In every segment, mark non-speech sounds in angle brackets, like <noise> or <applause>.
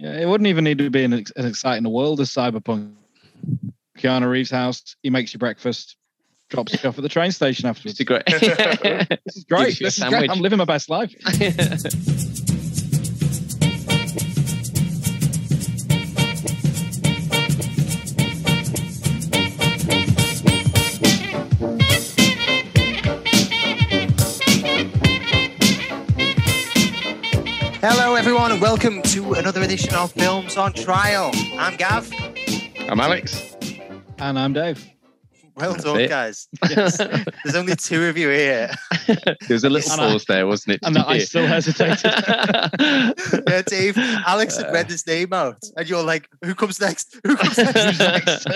Yeah, it wouldn't even need to be an, as exciting a world as Cyberpunk. Keanu Reeves' house. He makes you breakfast, drops you off at the train station afterwards. It's a great. This is great. Gives you a This is great. I'm living my best life. <laughs> everyone, and welcome to another edition of Films on Trial. I'm Gav. I'm Alex. And I'm Dave. Well That's done, it. guys. <laughs> There's only two of you here. <laughs> There's a little And I- pause there, wasn't it? And I still hesitated. <laughs> Yeah, Dave. Alex had read his name out, and you're like, "Who comes next? Who comes next?" Next?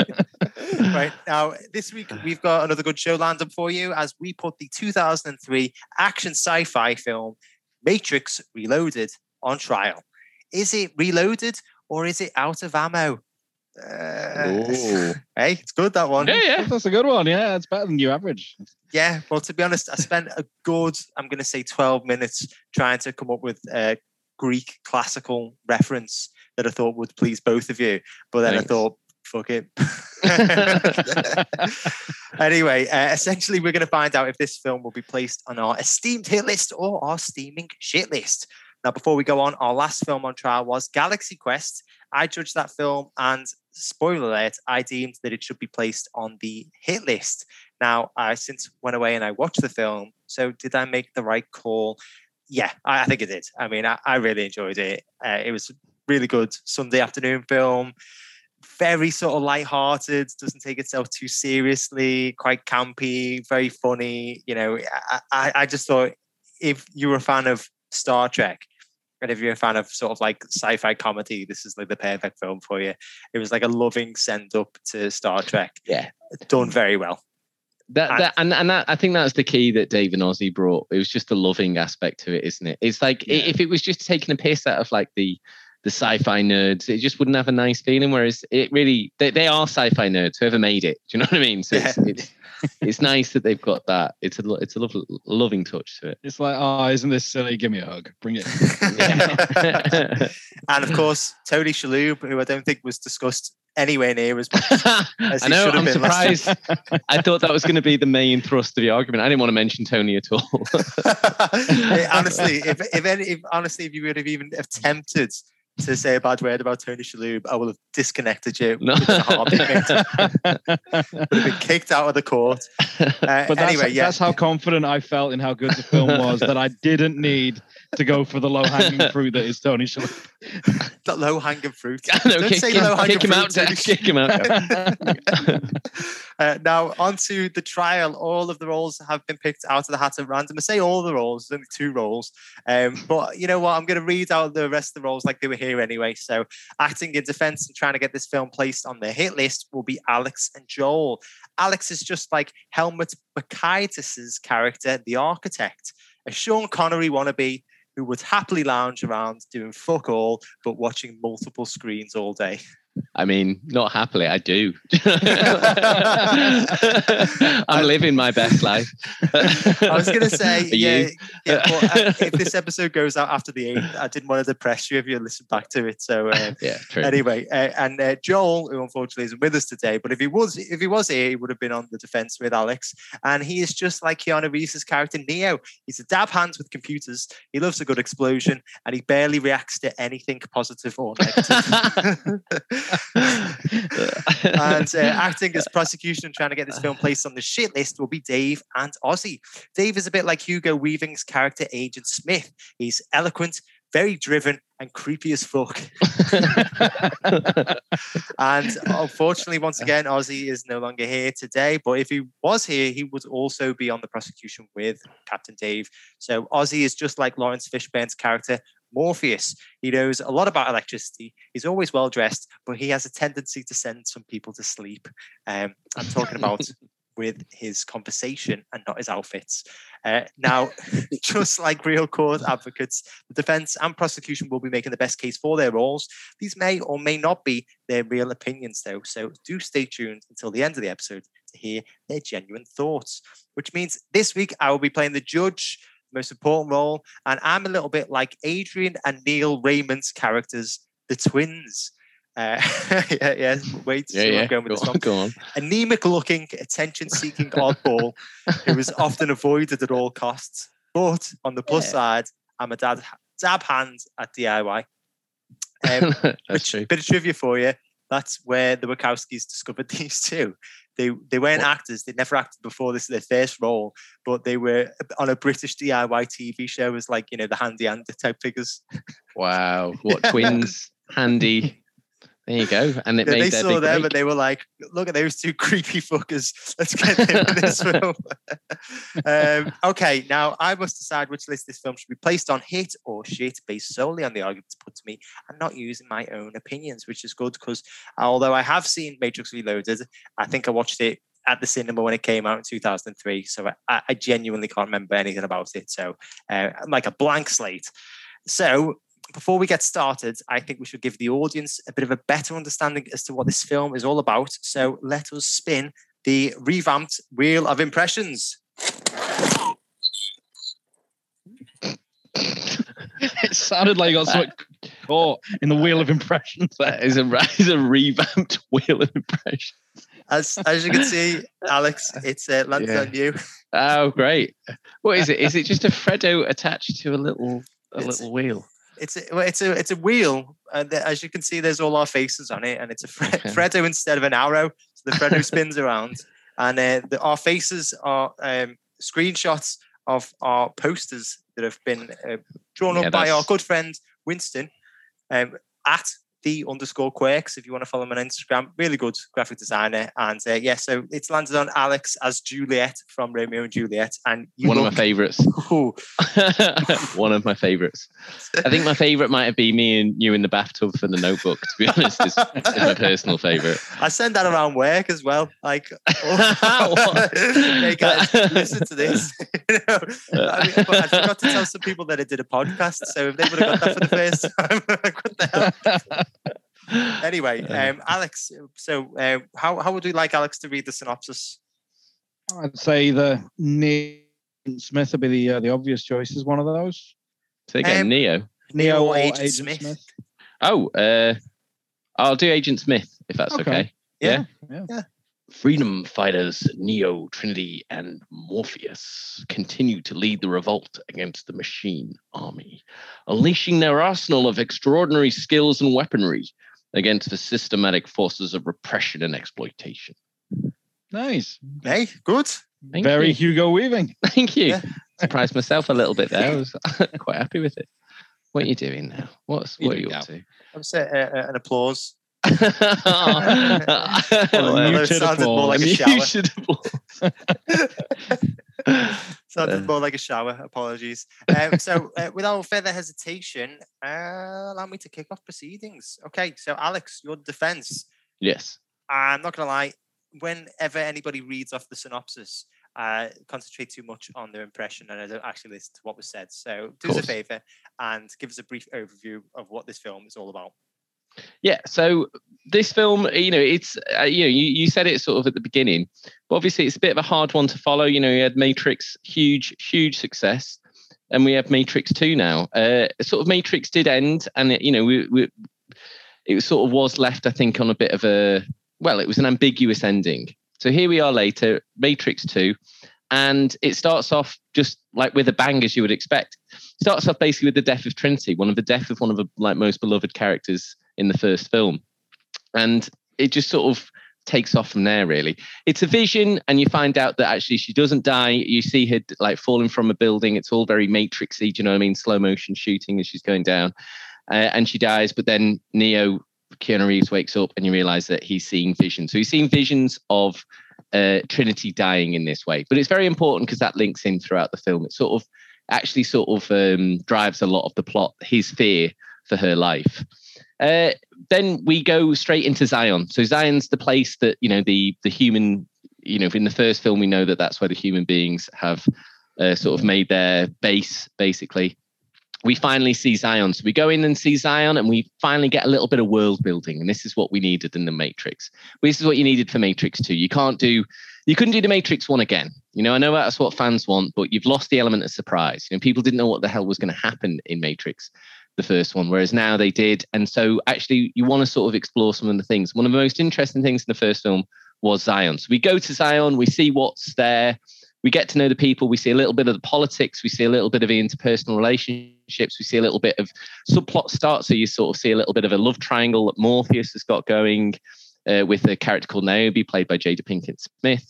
right now, this week we've got another good show lined up for you as we put the 2003 action sci-fi film Matrix Reloaded on trial. Is it reloaded or is it out of ammo? Uh, <laughs> hey, it's good that one. yeah, yeah. That's a good one. Yeah, it's better than your average. Yeah, well, to be honest, I spent a good, I'm going to say 12 minutes trying to come up with a Greek classical reference that I thought would please both of you. But then Thanks. I thought, fuck it. <laughs> <laughs> anyway, uh, essentially, we're going to find out if this film will be placed on our esteemed hit list or our steaming shit list. Now, before we go on, our last film on trial was Galaxy Quest. I judged that film, and spoiler alert, I deemed that it should be placed on the hit list. Now, I since went away and I watched the film. So, did I make the right call? Yeah, I, I think I did. I mean, I, I really enjoyed it. Uh, it was really good Sunday afternoon film. Very sort of light-hearted, doesn't take itself too seriously, quite campy, very funny. You know, I, I, I just thought if you were a fan of Star Trek, and if you're a fan of sort of like sci-fi comedy, this is like the perfect film for you. It was like a loving send up to Star Trek. Yeah. Done very well. That, I- that and and that, I think that's the key that Dave and Ozzy brought. It was just the loving aspect to it, isn't it? It's like Yeah. if it was just taking a piss out of like the the sci-fi nerds, it just wouldn't have a nice feeling. Whereas it really, they, they are sci-fi nerds. Whoever made it, do you know what I mean? So it's, Yeah. it's it's nice that they've got that. It's a it's a lovely, loving touch to it. It's like, oh, isn't this silly? Give me a hug. Bring it. Yeah. <laughs> and of course, Tony Shalhoub, who I don't think was discussed anywhere near as much. <laughs> As I know. I'm been surprised. <laughs> I thought that was going to be the main thrust of the argument. I didn't want to mention Tony at all. Honestly, if if, any, if honestly, if you would have even attempted to say a bad word about Tony Shalhoub, I will have disconnected you. No. within a heartbeat, mate. <laughs> would have been kicked out of the court. <laughs> Uh, But that's, anyway, yeah. that's how confident I felt in how good the film was that I didn't need to go for the low hanging <laughs> fruit that is Tony Shalhoub. <laughs> the low hanging fruit. <laughs> no, Don't kick, say low-hanging kick him fruit, out. Dad, Kick him out. <laughs> uh, now, on to the trial. All of the roles have been picked out of the hat at random. I say all the roles, there's only two roles. Um, but you know what? I'm going to read out the rest of the roles like they were here anyway. So, acting in defense and trying to get this film placed on the hit list will be Alex and Joel. Alex is just like Helmut Bakaitis' character, the architect, a Sean Connery wannabe who would happily lounge around doing fuck all but watching multiple screens all day. I mean, not happily, I do. <laughs> I'm living my best life. I was going to say, yeah, yeah but, uh, if this episode goes out after the eighth, I didn't want to depress you if you listen back to it. So, um, <laughs> yeah, true. anyway, uh, and uh, Joel, who unfortunately isn't with us today, but if he was, if he was here, he would have been on the defense with Alex. And he is just like Keanu Reeves' character Neo. He's a dab hands with computers. He loves a good explosion, and he barely reacts to anything positive or negative. <laughs> and uh, <laughs> acting as prosecution and trying to get this film placed on the shit list will be Dave and Ozzy. Dave is a bit like Hugo Weaving's character Agent Smith. He's eloquent, very driven, and creepy as fuck. and unfortunately, once <laughs> again, Ozzy is no longer here today. But if he was here, he would also be on the prosecution with Captain Dave. So Ozzy is just like Laurence Fishburne's character. Morpheus. He knows a lot about electricity. He's always well dressed, but he has a tendency to send some people to sleep. Um, I'm talking about <laughs> with his conversation and not his outfits. Uh, now, <laughs> just like real court advocates, the defense and prosecution will be making the best case for their roles. These may or may not be their real opinions, though. So do stay tuned until the end of the episode to hear their genuine thoughts. Which means this week I will be playing the judge, most important role, and I'm a little bit like Adrian and Neil Rayment's characters the twins. Uh, <laughs> yeah, yeah. Wait to Yeah, see yeah. I'm going with Go this on, one. on. Anemic looking, attention seeking <laughs> oddball who was often avoided at all costs. But on the plus Yeah. side, I'm a dad, dab hand at DIY. <laughs> Um, That's true. bit of trivia for you. That's where the Wachowskis discovered these two. They they weren't What? actors. They'd never acted before. This is their first role, but they were on a British DIY TV show as like you know the handy Andy type figures. Wow. <laughs> What twins? Handy. There you go. And it Yeah, they saw them break. and they were like, "Look at those two <laughs> creepy fuckers. Let's get them in this <laughs> film." um, okay, now I must decide which list this film should be placed on: hit or shit, based solely on the arguments put to me, and not using my own opinions, which is good because although I have seen Matrix Reloaded, I think I watched it at the cinema when it came out in 2003. So I, I genuinely can't remember anything about it. So uh, like a blank slate. So before we get started, I think we should give the audience a bit of a better understanding as to what this film is all about. So let us spin the revamped Wheel of Impressions. <laughs> it sounded like you got something caught in the wheel of impressions. That is a <laughs> is a revamped <laughs> wheel of impression. As as you can see, Alex, it's uh, landed Yeah. on you. Oh, great! What is it? Is it just a Freddo attached to a little a It's- little wheel? It's a, it's a it's a wheel, and as you can see, there's all our faces on it, and it's a Fre- Okay. Freddo instead of an arrow. So the Freddo <laughs> spins around, and uh, the, our faces are um, screenshots of our posters that have been uh, drawn Yeah, up by our good friend Winston um, at the underscore quirks. If you want to follow him on Instagram, really good graphic designer, and uh, yeah, so it's landed on Alex as Juliet from Romeo and Juliet, and you One of my favorites. <laughs> <laughs> One of my favorites. I think my favorite might have been me and you in the bathtub for the Notebook. To be honest, is, is my personal favorite. I send that around work as well. Like, <laughs> oh, hey guys, listen to this. you know, I, mean, but I forgot to tell some people that I did a podcast. So if they would have got that for the first time, what the hell? Anyway, Uh. um, Alex. So, uh, how how would we like Alex to read the synopsis? I'd say the Neo Smith would be the uh, the obvious choice is one of those. So again, Um, Neo. Neo or or Agent Agent, Smith? Smith. Oh, uh, I'll do Agent Smith if that's okay. Okay. Yeah, yeah. Freedom fighters Neo, Trinity, and Morpheus continue to lead the revolt against the machine army, unleashing their arsenal of extraordinary skills and weaponry against the systematic forces of repression and exploitation. Nice. Hey, good. Thank Very you. Hugo Weaving. <laughs> Thank you. Yeah. Surprised myself a little bit there. I was <laughs> quite happy with it. What are you doing now? What's You what are you now. up to? I'm say uh, uh, an applause. <laughs> Well, Although it muted sounded more like a you should have- Sounded Uh. more like a shower. Apologies. Um, so, uh, without further hesitation, uh, allow me to kick off proceedings. Okay. So, Alex, your defense. yes. I'm not going to lie. Whenever anybody reads off the synopsis, uh, concentrate too much on their impression and I don't actually listen to what was said. So, do us a favor and give us a brief overview of what this film is all about. Yeah. So this film, you know, it's uh, you know, you, you said it sort of at the beginning, but obviously it's a bit of a hard one to follow. You know, you had Matrix, huge, huge success, and we have Matrix Two now. Uh, sort of Matrix did end, and it, you know, we, we it sort of was left, I think, on a bit of a well, it was an ambiguous ending. So here we are later, Matrix Two, and it starts off just like with a bang, as you would expect. Starts off basically with the death of Trinity, one of the death of one of the like most beloved characters in the first film. And it just sort of takes off from there, really. It's a vision, and you find out that actually she doesn't die. You see her like falling from a building. It's all very matrixy, do you know what I mean? Slow motion shooting as she's going down. Uh, and she dies, but then Neo, Keanu Reeves wakes up and you realize that he's seeing visions. So he's seeing visions of uh, Trinity dying in this way. But it's very important because that links in throughout the film. It sort of actually sort of um, drives a lot of the plot, his fear for her life. Uh, then we go straight into Zion. So Zion's the place that you know the the human. You know, in the first film, we know that that's where the human beings have uh, sort of made their base, basically. We finally see Zion. So we go in and see Zion, and we finally get a little bit of world building. And this is what we needed in the Matrix. This is what you needed for Matrix Two. You can't do, you couldn't do the Matrix One again. You know, I know that's what fans want, but you've lost the element of surprise. You know, people didn't know what the hell was going to happen in Matrix. The first one, whereas now they did. And so actually, you want to sort of explore some of the things. One of the most interesting things in the first film was Zion. So we go to Zion, we see what's there, we get to know the people, we see a little bit of the politics, we see a little bit of the interpersonal relationships, we see a little bit of subplot start. So you sort of see a little bit of a love triangle that Morpheus has got going uh, with a character called Niobe, played by Jada Pinkett Smith.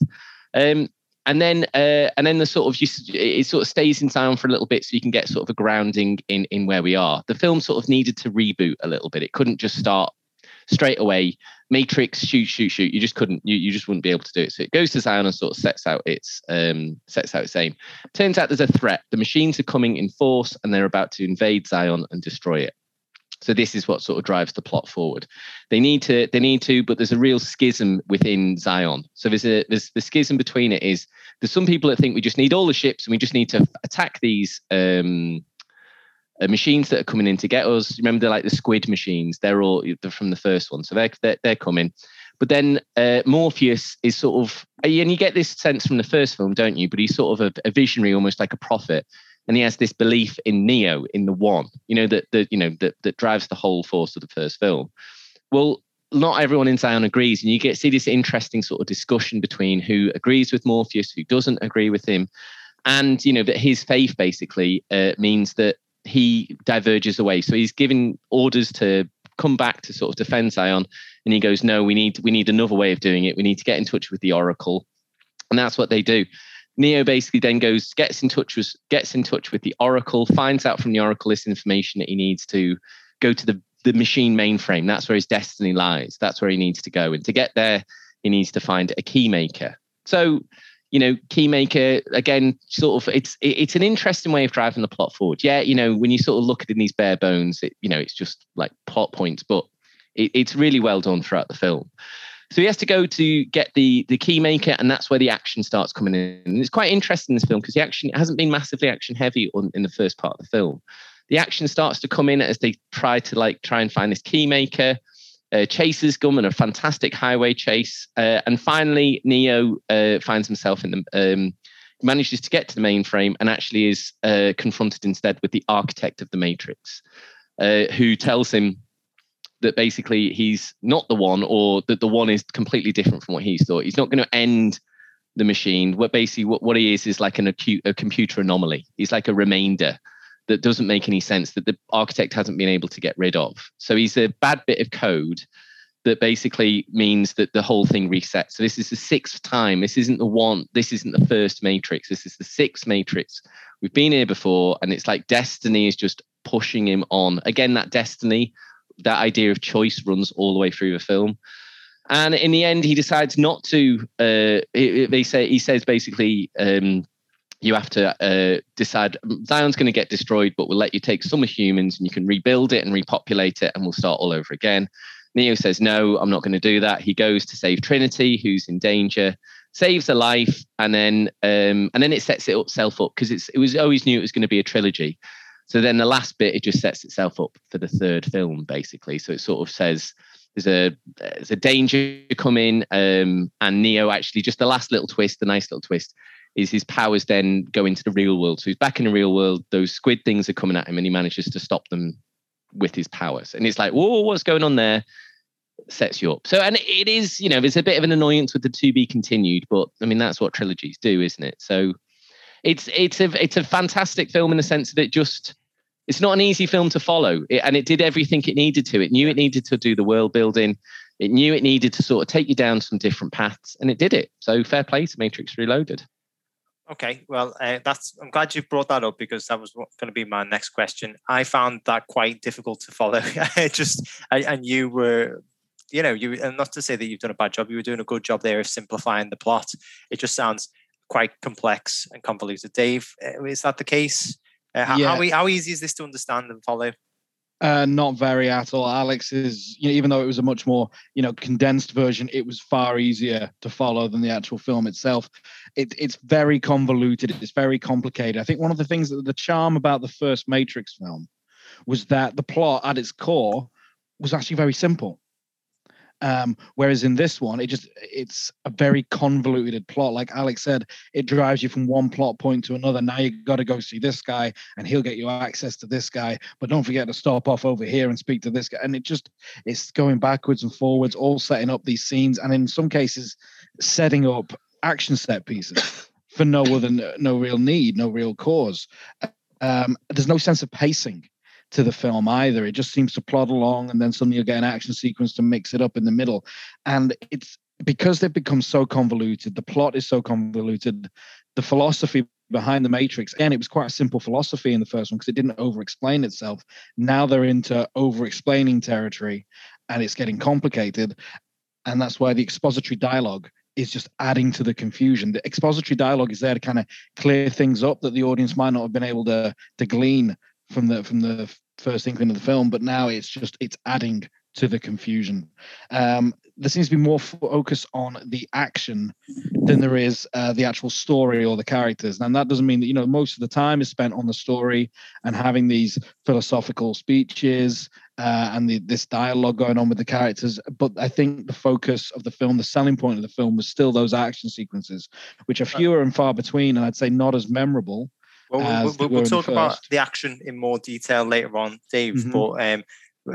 Um, and then uh, and then the sort of you, it sort of stays in town for a little bit so you can get sort of a grounding in in where we are. The film sort of needed to reboot a little bit. It couldn't just start straight away. Matrix shoot shoot shoot. You just couldn't you, you just wouldn't be able to do it. So it goes to zion and sort of sets out its um sets out its aim. Turns out there's a threat. The machines are coming in force and they're about to invade zion and destroy it so this is what sort of drives the plot forward. They need to, they need to, but there's a real schism within Zion. So there's a there's the schism between it is there's some people that think we just need all the ships and we just need to attack these um, uh, machines that are coming in to get us. Remember, they're like the squid machines. They're all they're from the first one, so they're they're, they're coming. But then uh, Morpheus is sort of, and you get this sense from the first film, don't you? But he's sort of a, a visionary, almost like a prophet and he has this belief in Neo, in the one, you know, that that you know that that drives the whole force of the first film. Well, not everyone in Zion agrees, and you get see this interesting sort of discussion between who agrees with Morpheus, who doesn't agree with him, and you know that his faith basically uh, means that he diverges away. So he's giving orders to come back to sort of defend Zion, and he goes, "No, we need we need another way of doing it. We need to get in touch with the Oracle," and that's what they do. Neo basically then goes, gets in touch with gets in touch with the Oracle, finds out from the Oracle this information that he needs to go to the, the machine mainframe. That's where his destiny lies. That's where he needs to go. And to get there, he needs to find a keymaker. So, you know, keymaker again, sort of it's it's an interesting way of driving the plot forward. Yeah, you know, when you sort of look at it in these bare bones, it, you know, it's just like plot points, but it, it's really well done throughout the film. So he has to go to get the the key maker, and that's where the action starts coming in. And it's quite interesting in this film because the action hasn't been massively action heavy on, in the first part of the film. The action starts to come in as they try to like try and find this key maker. Uh, chases come in a fantastic highway chase, uh, and finally Neo uh, finds himself in the um, manages to get to the mainframe and actually is uh, confronted instead with the architect of the Matrix, uh, who tells him that basically he's not the one or that the one is completely different from what he's thought. He's not going to end the machine. What basically what, what he is is like an acute a computer anomaly. He's like a remainder that doesn't make any sense that the architect hasn't been able to get rid of. So he's a bad bit of code that basically means that the whole thing resets. So this is the sixth time. This isn't the one, this isn't the first matrix. This is the sixth matrix. We've been here before, and it's like destiny is just pushing him on. Again, that destiny that idea of choice runs all the way through the film. And in the end, he decides not to. Uh, they say he says basically, um, you have to uh, decide Zion's going to get destroyed, but we'll let you take some of humans and you can rebuild it and repopulate it, and we'll start all over again. Neo says, "No, I'm not going to do that." He goes to save Trinity, who's in danger, saves a life, and then um, and then it sets itself up because it was always knew it was going to be a trilogy. So then the last bit, it just sets itself up for the third film, basically. So it sort of says there's a there's a danger coming, um, and Neo actually just the last little twist, the nice little twist, is his powers then go into the real world. So he's back in the real world. Those squid things are coming at him, and he manages to stop them with his powers. And it's like, whoa, what's going on there? Sets you up. So, and it is, you know, there's a bit of an annoyance with the to be continued, but I mean, that's what trilogies do, isn't it? So it's it's a it's a fantastic film in the sense that it just it's not an easy film to follow, it, and it did everything it needed to. It knew it needed to do the world building. It knew it needed to sort of take you down some different paths, and it did it. So fair play to Matrix Reloaded. Okay, well, uh, that's. I'm glad you brought that up because that was going to be my next question. I found that quite difficult to follow. <laughs> Just, I, and you were, you know, you, and not to say that you've done a bad job. You were doing a good job there of simplifying the plot. It just sounds quite complex and convoluted. Dave, uh, is that the case? Uh, how, yeah. how, how easy is this to understand and follow? Uh, not very at all. Alex is, you know, even though it was a much more, you know, condensed version, it was far easier to follow than the actual film itself. It, it's very convoluted. It's very complicated. I think one of the things that the charm about the first Matrix film was that the plot at its core was actually very simple. Um, whereas in this one, it just it's a very convoluted plot. Like Alex said, it drives you from one plot point to another. Now you got to go see this guy, and he'll get you access to this guy. But don't forget to stop off over here and speak to this guy. And it just it's going backwards and forwards, all setting up these scenes, and in some cases, setting up action set pieces for no other no real need, no real cause. Um, there's no sense of pacing to the film either. It just seems to plod along, and then suddenly you get an action sequence to mix it up in the middle. And it's because they've become so convoluted. The plot is so convoluted. The philosophy behind the Matrix, again, it was quite a simple philosophy in the first one because it didn't over-explain itself. Now they're into over-explaining territory, and it's getting complicated. And that's why the expository dialogue is just adding to the confusion. The expository dialogue is there to kind of clear things up that the audience might not have been able to to glean from the from the first inkling of the film, but now it's just it's adding to the confusion. Um, there seems to be more focus on the action than there is uh, the actual story or the characters. And that doesn't mean that you know most of the time is spent on the story and having these philosophical speeches uh, and the, this dialogue going on with the characters. But I think the focus of the film, the selling point of the film, was still those action sequences, which are fewer and far between, and I'd say not as memorable well, we'll, we'll, we'll talk about the action in more detail later on, Dave. Mm-hmm. But um,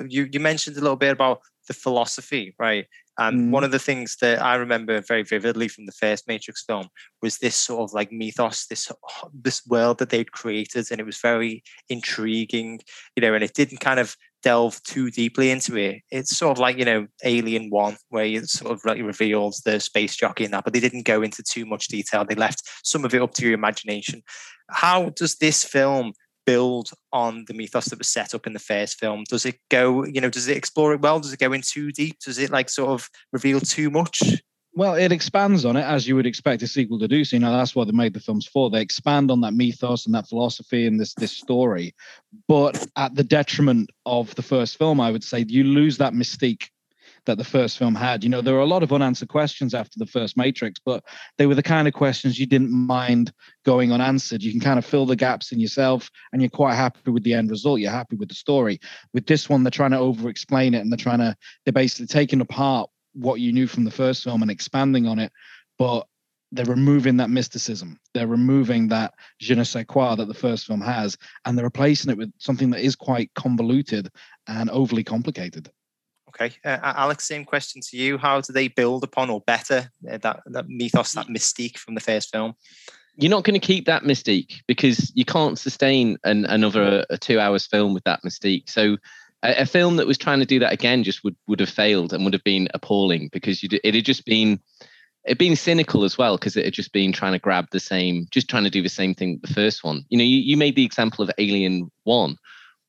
you you mentioned a little bit about the philosophy, right? And mm. one of the things that I remember very vividly from the first Matrix film was this sort of like mythos, this this world that they'd created, and it was very intriguing, you know. And it didn't kind of delve too deeply into it. It's sort of like you know Alien One, where you sort of like revealed the space jockey and that, but they didn't go into too much detail. They left some of it up to your imagination. How does this film build on the mythos that was set up in the first film? Does it go, you know, does it explore it well? Does it go in too deep? Does it like sort of reveal too much? Well, it expands on it as you would expect a sequel to do. So, you know, that's what they made the films for. They expand on that mythos and that philosophy and this this story, but at the detriment of the first film, I would say you lose that mystique that the first film had. You know, there were a lot of unanswered questions after the first Matrix, but they were the kind of questions you didn't mind going unanswered. You can kind of fill the gaps in yourself and you're quite happy with the end result. You're happy with the story. With this one, they're trying to over explain it and they're trying to, they're basically taking apart what you knew from the first film and expanding on it. But they're removing that mysticism. They're removing that je ne sais quoi that the first film has, and they're replacing it with something that is quite convoluted and overly complicated. Okay, uh, Alex, same question to you. How do they build upon or better uh, that that mythos, that mystique from the first film? You're not going to keep that mystique because you can't sustain an, another a two hours film with that mystique. So a, a, film that was trying to do that again just would would have failed and would have been appalling because you it had just been it been cynical as well because it had just been trying to grab the same, just trying to do the same thing the first one. You know, you, you made the example of Alien One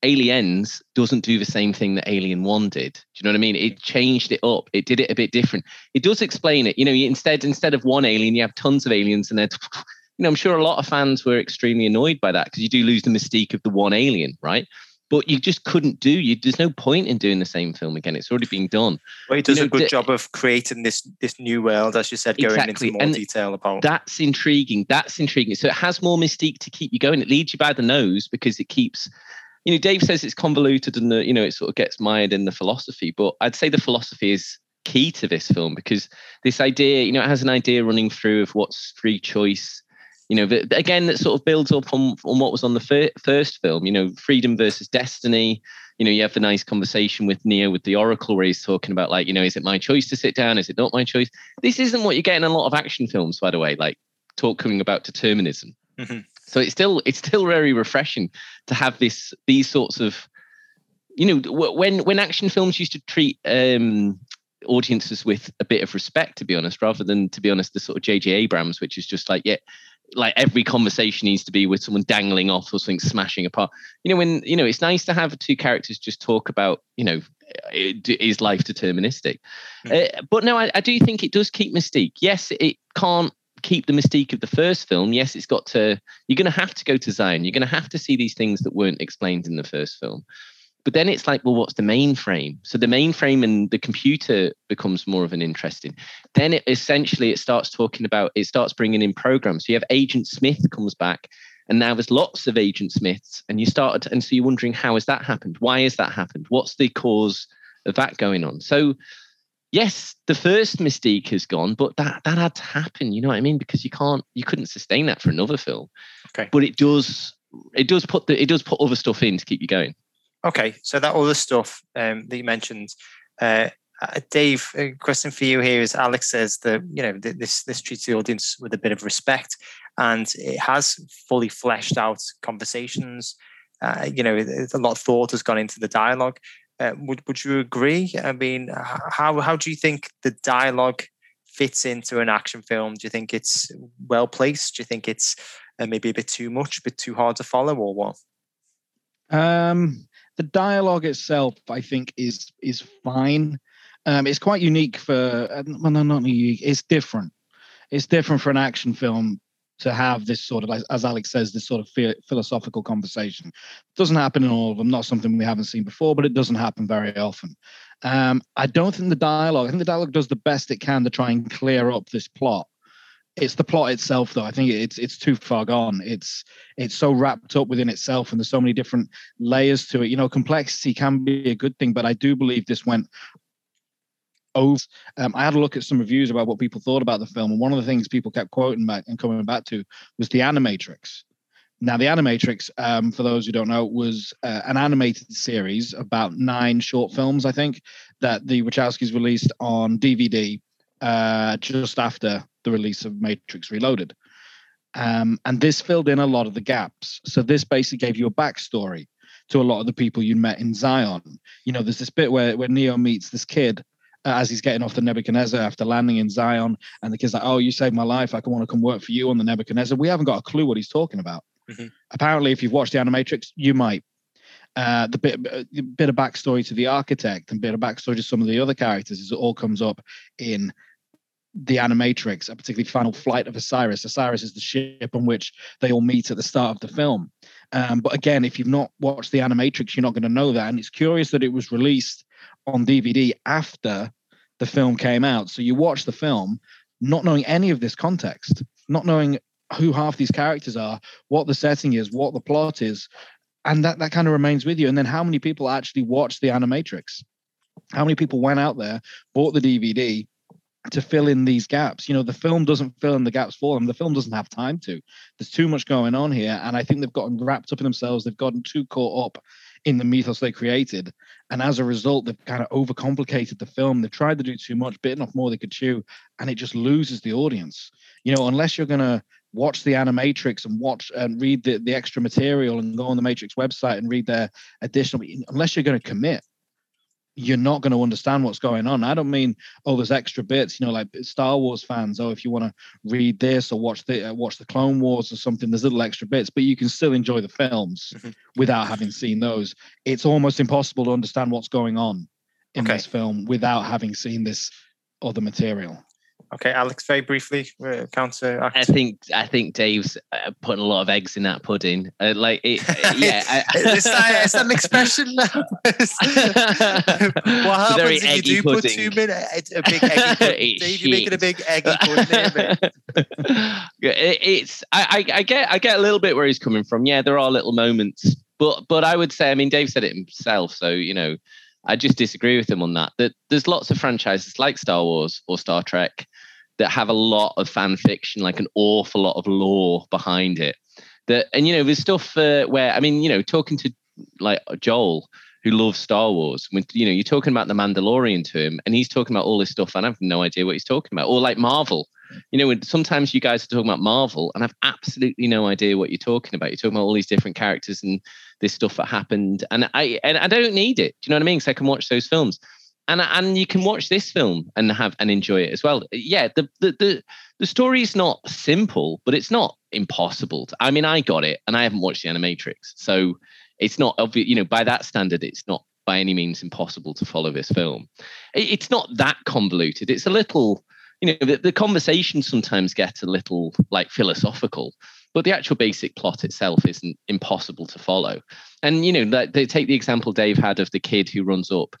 Aliens doesn't do the same thing that Alien One did. Do you know what I mean? It changed it up. It did it a bit different. It does explain it. You know, instead instead of one alien, you have tons of aliens, and then you know, I'm sure a lot of fans were extremely annoyed by that because you do lose the mystique of the one alien, right? But you just couldn't do. You there's no point in doing the same film again. It's already been done. Well, he does you know, a good job of creating this this new world, as you said, going exactly. into more and detail about. That's intriguing. That's intriguing. So it has more mystique to keep you going. It leads you by the nose because it keeps you know, Dave says it's convoluted and the, you know, it sort of gets mired in the philosophy, but I'd say the philosophy is key to this film because this idea, you know, it has an idea running through of what's free choice, you know, that again, that sort of builds up on, on what was on the fir- first film, you know, freedom versus destiny. You know, you have a nice conversation with Neo with the Oracle where he's talking about like, you know, is it my choice to sit down? Is it not my choice? This isn't what you get in a lot of action films, by the way, like talking about determinism. Mm-hmm. So it's still it's still very refreshing to have this these sorts of you know when when action films used to treat um, audiences with a bit of respect to be honest rather than to be honest the sort of JJ Abrams which is just like yeah like every conversation needs to be with someone dangling off or something smashing apart you know when you know it's nice to have two characters just talk about you know is life deterministic mm-hmm. uh, but no I, I do think it does keep mystique yes it can't keep the mystique of the first film, yes, it's got to, you're going to have to go to Zion. You're going to have to see these things that weren't explained in the first film. But then it's like, well, what's the mainframe? So the mainframe and the computer becomes more of an interesting. Then it essentially it starts talking about, it starts bringing in programs. So you have Agent Smith comes back, and now there's lots of Agent Smiths, and you started, and so you're wondering how has that happened? Why has that happened? What's the cause of that going on? So yes, the first Mystique has gone, but that that had to happen. You know what I mean? Because you can't, you couldn't sustain that for another film. Okay. But it does, it does put the, it does put other stuff in to keep you going. Okay, so that other stuff um, that you mentioned, uh, uh, Dave, a question for you here is Alex says that you know this this treats the audience with a bit of respect, and it has fully fleshed out conversations. Uh, you know, a lot of thought has gone into the dialogue. Uh, would would you agree? I mean, how how do you think the dialogue fits into an action film? Do you think it's well placed? Do you think it's uh, maybe a bit too much, a bit too hard to follow, or what? Um, the dialogue itself, I think, is is fine. Um, it's quite unique for uh, well, no, not unique. It's different. It's different for an action film to have this sort of, as Alex says, this sort of philosophical conversation. It doesn't happen in all of them. Not something we haven't seen before, but it doesn't happen very often. Um, I don't think the dialogue. I think the dialogue does the best it can to try and clear up this plot. It's the plot itself, though. I think it's it's too far gone. It's it's so wrapped up within itself, and there's so many different layers to it. You know, complexity can be a good thing, but I do believe this went over. Um, I had a look at some reviews about what people thought about the film, and one of the things people kept quoting back and coming back to was the Animatrix. Now, the Animatrix, um, for those who don't know, was uh, an animated series about nine short films, I think, that the Wachowskis released on DVD uh, just after the release of Matrix Reloaded. Um, and this filled in a lot of the gaps. So this basically gave you a backstory to a lot of the people you met in Zion. You know, there's this bit where, where Neo meets this kid uh, as he's getting off the Nebuchadnezzar after landing in Zion, and the kid's like, "Oh, you saved my life. I can want to come work for you on the Nebuchadnezzar." We haven't got a clue what he's talking about. Mm-hmm. Apparently, if you've watched the Animatrix, you might. Uh, the bit bit of backstory to the architect and bit of backstory to some of the other characters is it all comes up in the Animatrix, a particularly Final Flight of Osiris. Osiris is the ship on which they all meet at the start of the film. Um, but again, if you've not watched the Animatrix, you're not going to know that. And it's curious that it was released on DVD after the film came out. So you watch the film not knowing any of this context, not knowing who half these characters are, what the setting is, what the plot is, and that that kind of remains with you. And then how many people actually watched the Animatrix? How many people went out there, bought the DVD to fill in these gaps? You know, the film doesn't fill in the gaps for them. The film doesn't have time to. There's too much going on here, and I think they've gotten wrapped up in themselves. They've gotten too caught up in the mythos they created. And as a result, they've kind of overcomplicated the film. They've tried to do too much, bitten off more they could chew, and it just loses the audience. You know, unless you're going to watch the animatrix and watch and read the, the extra material and go on the matrix website and read their additional unless you're going to commit you're not going to understand what's going on. I don't mean oh, there's extra bits, you know, like Star Wars fans. Oh, if you want to read this or watch the uh, watch the Clone Wars or something, there's little extra bits, but you can still enjoy the films mm-hmm. without having seen those. It's almost impossible to understand what's going on in okay. this film without having seen this other material. Okay, Alex, very briefly, uh, counter. I think I think Dave's uh, putting a lot of eggs in that pudding. Uh, like, it, uh, yeah, <laughs> I, is, that, is that an expression? <laughs> what happens if you do pudding. put too many a big eggy <laughs> pudding? Dave, you're making a big eggy pudding. it, it's I, I get I get a little bit where he's coming from. Yeah, there are little moments, but but I would say, I mean, Dave said it himself, so you know. I just disagree with him on that. That there's lots of franchises like Star Wars or Star Trek that have a lot of fan fiction, like an awful lot of lore behind it. That and you know, there's stuff uh, where I mean, you know, talking to like Joel who loves Star Wars, when you know, you're talking about the Mandalorian to him, and he's talking about all this stuff, and I have no idea what he's talking about. Or like Marvel, you know, when sometimes you guys are talking about Marvel, and I've absolutely no idea what you're talking about. You're talking about all these different characters and this stuff that happened, and I and I don't need it. Do you know what I mean? Because I can watch those films and and you can watch this film and have and enjoy it as well. Yeah, the the the, the story is not simple, but it's not impossible. To, I mean, I got it, and I haven't watched the Animatrix, so it's not obvious. You know, by that standard, it's not by any means impossible to follow this film. It, it's not that convoluted. It's a little, you know, the, the conversation sometimes get a little like philosophical, but the actual basic plot itself isn't impossible to follow. And you know, they take the example Dave had of the kid who runs up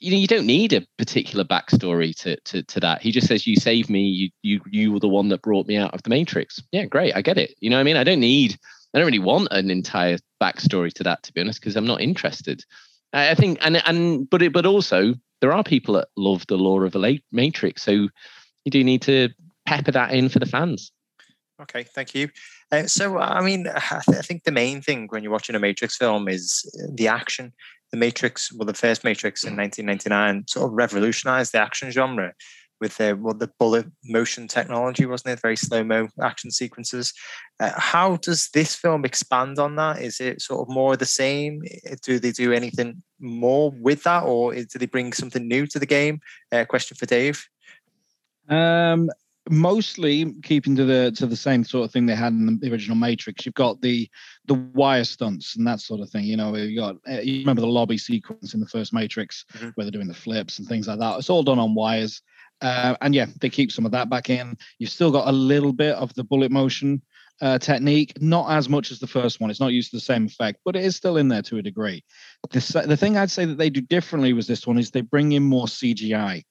you know you don't need a particular backstory to, to to that he just says you saved me you you you were the one that brought me out of the matrix yeah great i get it you know what i mean i don't need i don't really want an entire backstory to that to be honest because i'm not interested i think and and but it but also there are people that love the lore of the Matrix. So you do need to pepper that in for the fans. Okay, thank you. Uh, so, I mean, I, th- I, think the main thing when you're watching a Matrix film is the action. The Matrix, well, the first Matrix in 1999 sort of revolutionized the action genre with the well, the bullet motion technology, wasn't it? Very slow mo action sequences. Uh, how does this film expand on that? Is it sort of more the same? Do they do anything more with that, or do they bring something new to the game? Uh, question for Dave. Um, mostly keeping to the to the same sort of thing they had in the original Matrix. You've got the the wire stunts and that sort of thing. You know, you got uh, you remember the lobby sequence in the first Matrix mm-hmm. where they're doing the flips and things like that. It's all done on wires. Uh, and yeah, they keep some of that back in. You've still got a little bit of the bullet motion uh, technique, not as much as the first one. It's not used to the same effect, but it is still in there to a degree. The, the thing I'd say that they do differently with this one is they bring in more CGI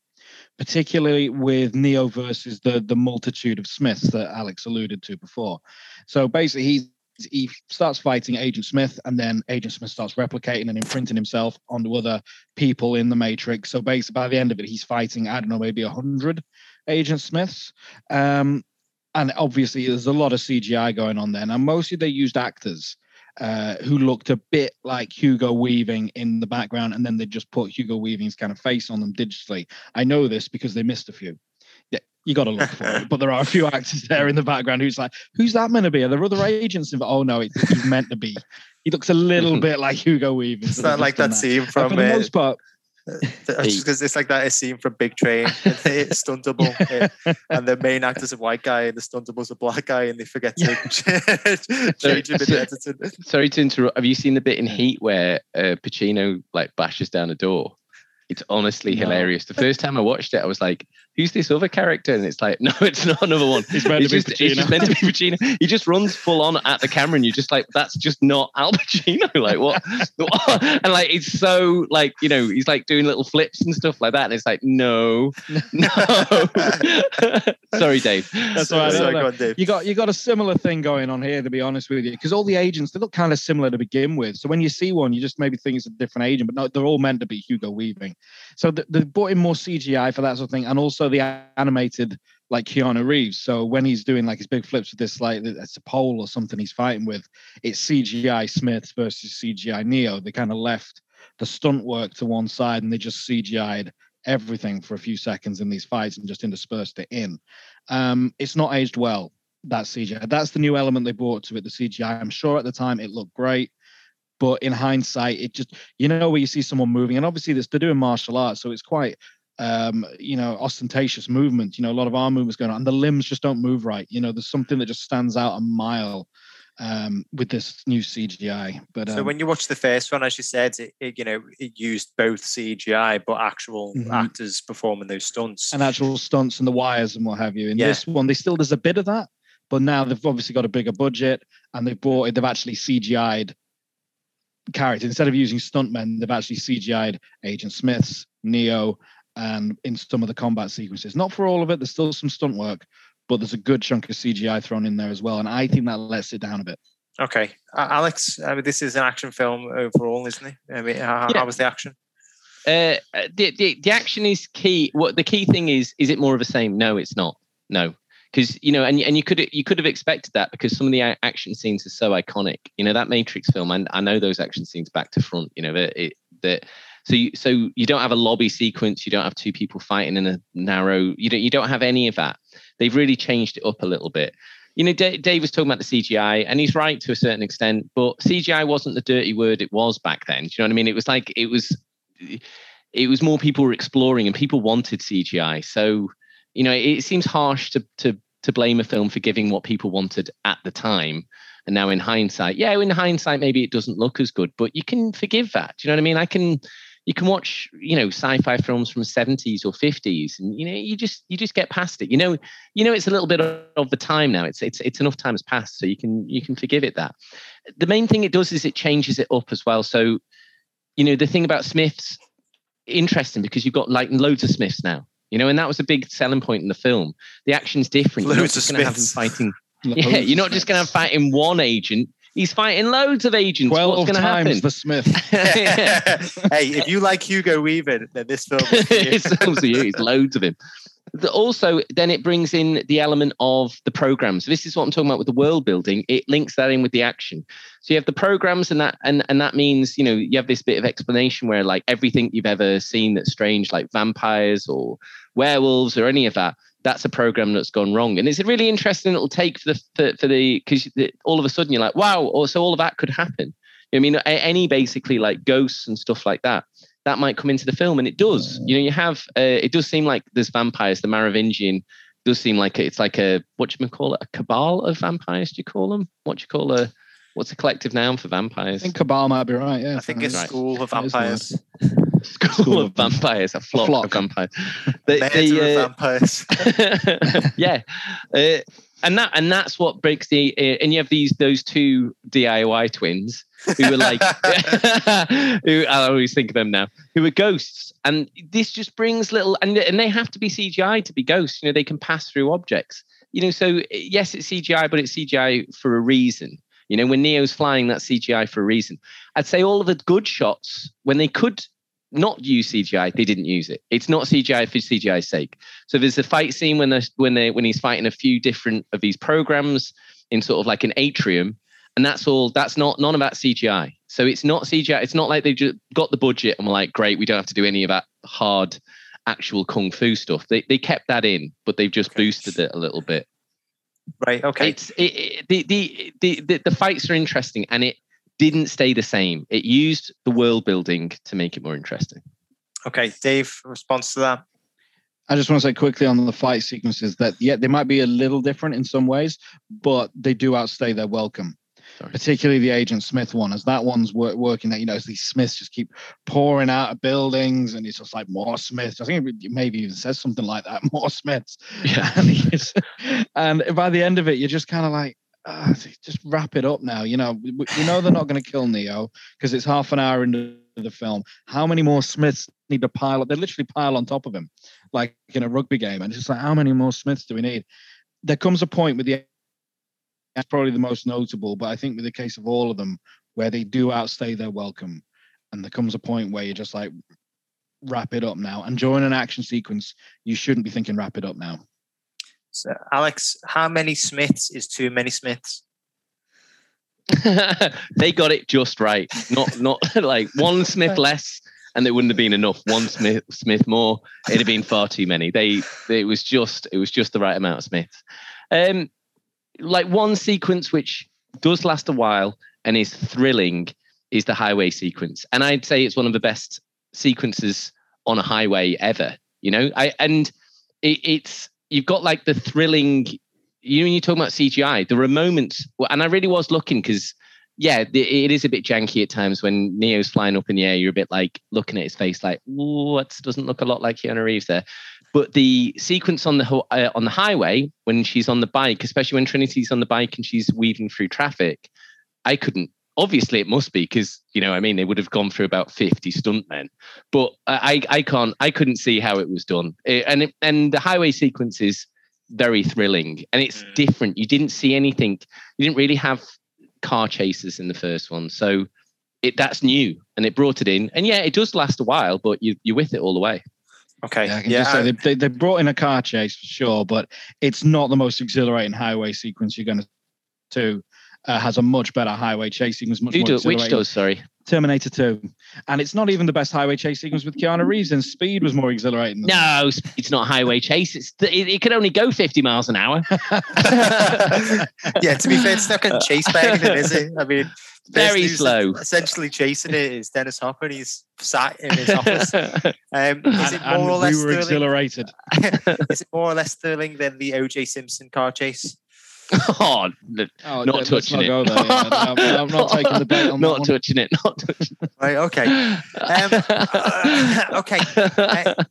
particularly with Neo versus the the multitude of Smiths that Alex alluded to before. So basically, he he starts fighting Agent Smith, and then Agent Smith starts replicating and imprinting himself onto other people in the Matrix. So basically, by the end of it, he's fighting I don't know maybe a hundred Agent Smiths. Um, and obviously, there's a lot of CGI going on there. Now, mostly they used actors uh, who looked a bit like Hugo Weaving in the background, and then they just put Hugo Weaving's kind of face on them digitally. I know this because they missed a few. Yeah, you got to look for it. But there are a few actors there in the background who's like, who's that meant to be? Are there other agents? Involved? Oh no, he's meant to be. He looks a little <laughs> bit like Hugo Weaving. It's not like that, that scene from. for the most part, because it's like that scene from Big Train. <laughs> It's stuntable, and the main actor's a white guy, and the stunt stuntable's a black guy, and they forget to <laughs> change him in editing. Sorry to interrupt. Have you seen the bit in Heat where uh, Pacino like bashes down a door? It's honestly no. hilarious. The first time I watched it, I was like, who's this other character? And it's like, <laughs> no, it's not another one. He's meant, to, just, be just meant to be Pacino. He just runs full on at the camera, and you're just like, that's just not Al Pacino. <laughs> Like what? and like it's so like you know he's like doing little flips and stuff like that, and it's like no, <laughs> no. Sorry, Dave. That's all right. Sorry, go on, Dave. You got you got a similar thing going on here, to be honest with you, because all the agents they look kind of similar to begin with. So when you see one, you just maybe think it's a different agent, but no, they're all meant to be Hugo Weaving. So they brought in more CGI for that sort of thing, and also the animated like Keanu Reeves. So when he's doing like his big flips with this, like it's a pole or something he's fighting with, it's CGI Smith versus CGI Neo. They kind of left the stunt work to one side and they just CGI'd everything for a few seconds in these fights and just interspersed it in. Um, it's not aged well. That CGI. That's the new element they brought to it. The CGI. I'm sure at the time it looked great. But in hindsight, it just you know where you see someone moving, and obviously this they're doing martial arts, so it's quite um, you know, ostentatious movement. You know, a lot of arm movements going on, and the limbs just don't move right. You know, there's something that just stands out a mile um, with this new CGI. But so um, when you watch the first one, as you said, it, it you know it used both CGI but actual mm-hmm. actors performing those stunts and actual stunts and the wires and what have you. In yeah. this one, they still there's a bit of that, but now they've obviously got a bigger budget and they've brought they've actually CGI'd characters instead of using stuntmen. They've actually CGI'd Agent Smiths, Neo, and in some of the combat sequences. Not for all of it, there's still some stunt work, but there's a good chunk of CGI thrown in there as well. And I think that lets it down a bit. Okay. Uh, Alex, I mean, this is an action film overall, isn't it? I mean, how, yeah. how was the action? Uh, the, the the action is key. What the key thing is, is it more of the same? No, it's not. No, because you know, and and you could you could have expected that because some of the action scenes are so iconic. You know that Matrix film, and I know those action scenes back to front. You know that it that so you, so you don't have a lobby sequence. You don't have two people fighting in a narrow. You don't you don't have any of that. They've really changed it up a little bit. You know, D- Dave was talking about the CGI, and he's right to a certain extent. But CGI wasn't the dirty word it was back then. Do you know what I mean? It was like it was. It was more people were exploring, and people wanted CGI. So you know, it seems harsh to to to blame a film for giving what people wanted at the time. And now in hindsight, yeah, in hindsight, maybe it doesn't look as good, but you can forgive that. Do you know what I mean? I can you can watch you know sci-fi films from 70s or 50s and you know you just you just get past it you know you know it's a little bit of the time now it's it's it's enough time has passed so you can you can forgive it that the main thing it does is it changes it up as well so you know the thing about smiths interesting because you've got like loads of smiths now you know and that was a big selling point in the film the action's different loads of smiths fighting <laughs> yeah you're not just going to have fighting one agent He's fighting loads of agents. Twelve What's times happen? the Smith. <laughs> <laughs> hey, if you like Hugo Weaving, then this film is for you. it's you. It's loads of him. The- Also, then it brings in the element of the programs. This is what I'm talking about with the world building. It links that in with the action. So you have the programs, and that and and that means you know you have this bit of explanation where like everything you've ever seen that's strange, like vampires or werewolves or any of that, that's a program that's gone wrong. And it's a really interesting little take for the for, for the because all of a sudden you're like, wow, so all of that could happen. I mean, any basically like ghosts and stuff like that that might come into the film, and it does. You know, you have uh, it does seem like there's vampires. The Merovingian does seem like it's like a what do you call it? A cabal of vampires? Do you call them? What do you call a what's a collective noun for vampires I think Cabal might be right. Yeah, I think it's Right. School of That is the Vampires. School of vampires, a flock, flock. of vampires. <laughs> The- Murder the, of uh, Vampires. <laughs> <laughs> yeah, uh, and that and that's what breaks the. Uh, and you have these those two DIY twins who were like, <laughs> who I always think of them now, who were ghosts, and this just brings little and and they have to be CGI to be ghosts. You know, they can pass through objects. You know, so yes, it's CGI, but it's CGI for a reason. You know, when Neo's flying, that's CGI for a reason. I'd say all of the good shots when they could not use CGI, they didn't use it. It's not CGI for CGI's sake. So there's a fight scene when there's when they when he's fighting a few different of these programs in sort of like an atrium, and that's all. That's not none of that CGI. So it's not CGI. It's not like they just got the budget and were like, great, we don't have to do any of that hard actual kung fu stuff. They they kept that in, but they've just Okay. boosted it a little bit. right. Okay. It's it, it, the, the the the the fights are interesting, and it didn't stay the same. It used the world building to make it more interesting. Okay. Dave, response to that. I just want to say quickly on the fight sequences that yeah, they might be a little different in some ways, but they do outstay their welcome. Sorry. Particularly the Agent Smith one, as that one's wor- working. That you know, as these Smiths just keep pouring out of buildings, and it's just like more Smiths. I think it maybe even says something like that, <laughs> more Smiths. Yeah. <laughs> and, and by the end of it, you're just kind of like, ah, just wrap it up now. You know, we, we know they're not going to kill Neo because it's half an hour into the film. How many more Smiths need to pile up? They literally pile on top of him, like in a rugby game. And it's just like, how many more Smiths do we need? There comes a point with the that's probably the most notable, but I think with the case of all of them, where they do outstay their welcome, and there comes a point where you're just like, wrap it up now. And during an action sequence, you shouldn't be thinking wrap it up now. So, Alex, how many Smiths is too many Smiths? <laughs> they got it just right. Not not <laughs> like one Smith less, and it wouldn't have been enough. One Smith Smith more, it'd have been far too many. They it was just it was just the right amount of Smiths. Um, like one sequence which does last a while and is thrilling is the highway sequence, and I'd say it's one of the best sequences on a highway ever. You know, I and it, it's you've got like the thrilling you know, when you're talking about CGI, there are moments, and I really was looking because, yeah, it is a bit janky at times when Neo's flying up in the air. You're a bit like looking at his face, like, what doesn't look a lot like Keanu Reeves there. But the sequence on the uh, on the highway when she's on the bike, especially when Trinity's on the bike and she's weaving through traffic, I couldn't. Obviously, it must be because you know, I mean, they would have gone through about fifty stuntmen, but I, I can't, I couldn't see how it was done. It- and it, and the highway sequence is very thrilling and it's Mm. different. You didn't see anything. You didn't really have car chases in the first one, so it that's new and it brought it in. And yeah, it does last a while, but you you're with it all the way. Okay. Yeah, I can Yeah. I- they, they, they brought in a car chase for sure, but it's not the most exhilarating highway sequence you're going to. Uh, has a much better highway chase sequence, much more do, which does? Sorry. Terminator 2. And it's not even the best highway chase sequence with Keanu Reeves, and Speed was more exhilarating. No, it's not highway chase. It's it, it can only go 50 miles an hour. <laughs> yeah, to be fair, it's not getting chased by anything, is it? I mean, Very slow. Essentially, chasing it is Dennis Hopper, he's sat in his office. <laughs> Um, And, is it and more or less we were thrilling? exhilarated. <laughs> is it more or less thrilling than the O.J. Simpson car chase? <laughs> oh, the- Oh, not let's touching not it. go there. yeah. I'm, I'm not <laughs> taking the bait on not that one. touching it. Not touching It. Right. Okay. it. uh, okay.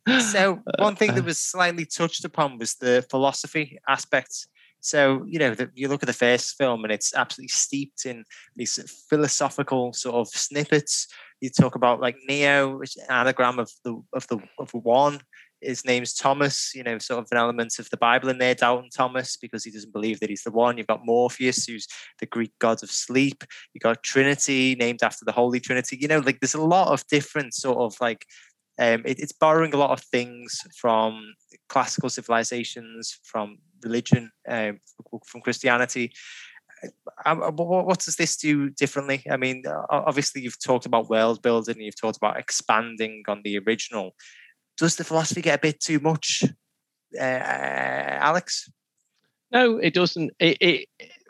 Uh, So one thing that was slightly touched upon was the philosophy aspect. So you know, the, you look at the first film, and it's absolutely steeped in these philosophical sort of snippets. You talk about like Neo, which is an anagram of the of the of one. His name's Thomas, you know, sort of an element of the Bible in there, doubting Thomas because he doesn't believe that he's the one. You've got Morpheus, who's the Greek god of sleep. You've got Trinity, named after the Holy Trinity. You know, like there's a lot of different sort of like um, it, it's borrowing a lot of things from classical civilizations, from religion, um, from Christianity. Uh, what does this do differently? I mean, obviously, you've talked about world building, and you've talked about expanding on the original. Does the philosophy get a bit too much, uh, Alex? No, it doesn't. It, it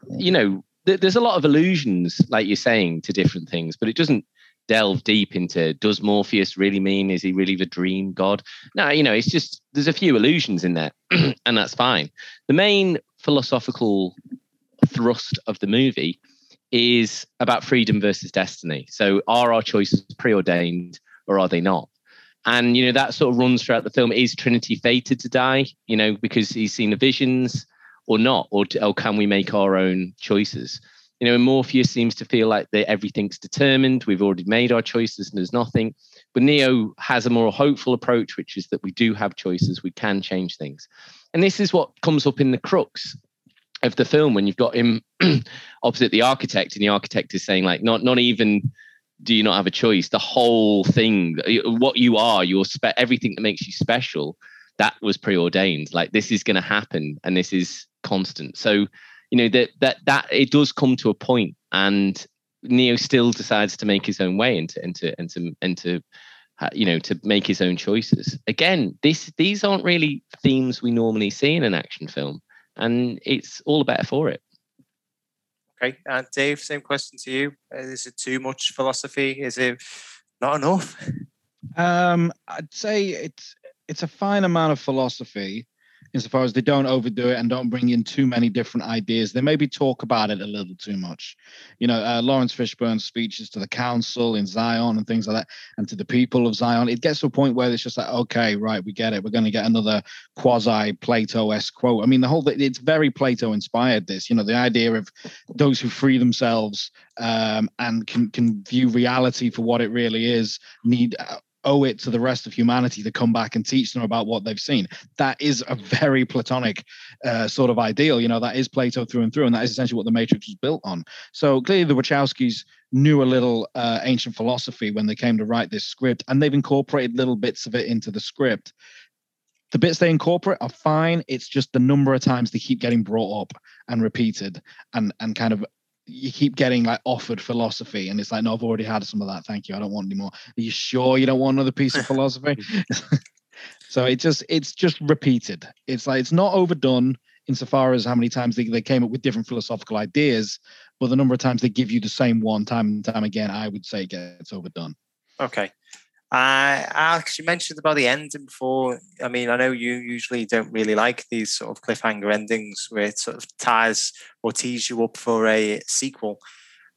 you know, th- there's a lot of allusions, like you're saying, to different things, but it doesn't delve deep into does Morpheus really mean is he really the dream god? No, you know, it's just there's a few illusions in there, <clears throat> and that's fine. The main philosophical thrust of the movie is about freedom versus destiny. So are our choices preordained or are they not? And you know that sort of runs throughout the film. Is Trinity fated to die? You know because he's seen the visions, or not, or, or can we make our own choices? You know, and Morpheus seems to feel like that everything's determined. We've already made our choices, and there's nothing. But Neo has a more hopeful approach, which is that we do have choices. We can change things, and this is what comes up in the crux of the film when you've got him <clears throat> opposite the architect, and the architect is saying like, not not even do you not have a choice? The whole thing, what you are, your spe- everything that makes you special, that was preordained. Like this is going to happen, and this is constant. So, you know that that that it does come to a point, and Neo still decides to make his own way and to and to and to, and to you know to make his own choices. Again, this these aren't really themes we normally see in an action film, and it's all the better for it. Okay, and Dave, same question to you. Uh, is it too much philosophy? Is it not enough? Um, I'd say it's it's a fine amount of philosophy, insofar as they don't overdo it and don't bring in too many different ideas. They maybe talk about it a little too much. You know, uh, Laurence Fishburne's speeches to the council in Zion and things like that, and to the people of Zion, it gets to a point where it's just like, okay, right, we get it. We're going to get another quasi Plato-esque quote. I mean, the whole it's very Plato inspired. This, you know, the idea of those who free themselves um, and can can view reality for what it really is need uh, owe it to the rest of humanity to come back and teach them about what they've seen. That is a very Platonic uh, sort of ideal. You know, that is Plato through and through, and that is essentially what the Matrix was built on. So clearly, the Wachowskis knew a little uh, ancient philosophy when they came to write this script, and they've incorporated little bits of it into the script. The bits they incorporate are fine. It's just the number of times they keep getting brought up and repeated and and kind of you keep getting like offered philosophy and it's like no i've already had some of that thank you i don't want any more. Are you sure you don't want another piece of <laughs> philosophy? <laughs> So it just it's just repeated. It's like it's not overdone insofar as how many times they, they came up with different philosophical ideas but the number of times they give you the same one time and time again i would say gets overdone. Okay uh, Alex, you mentioned about the ending before. I mean, I know you usually don't really like these sort of cliffhanger endings where it sort of ties or tees you up for a sequel.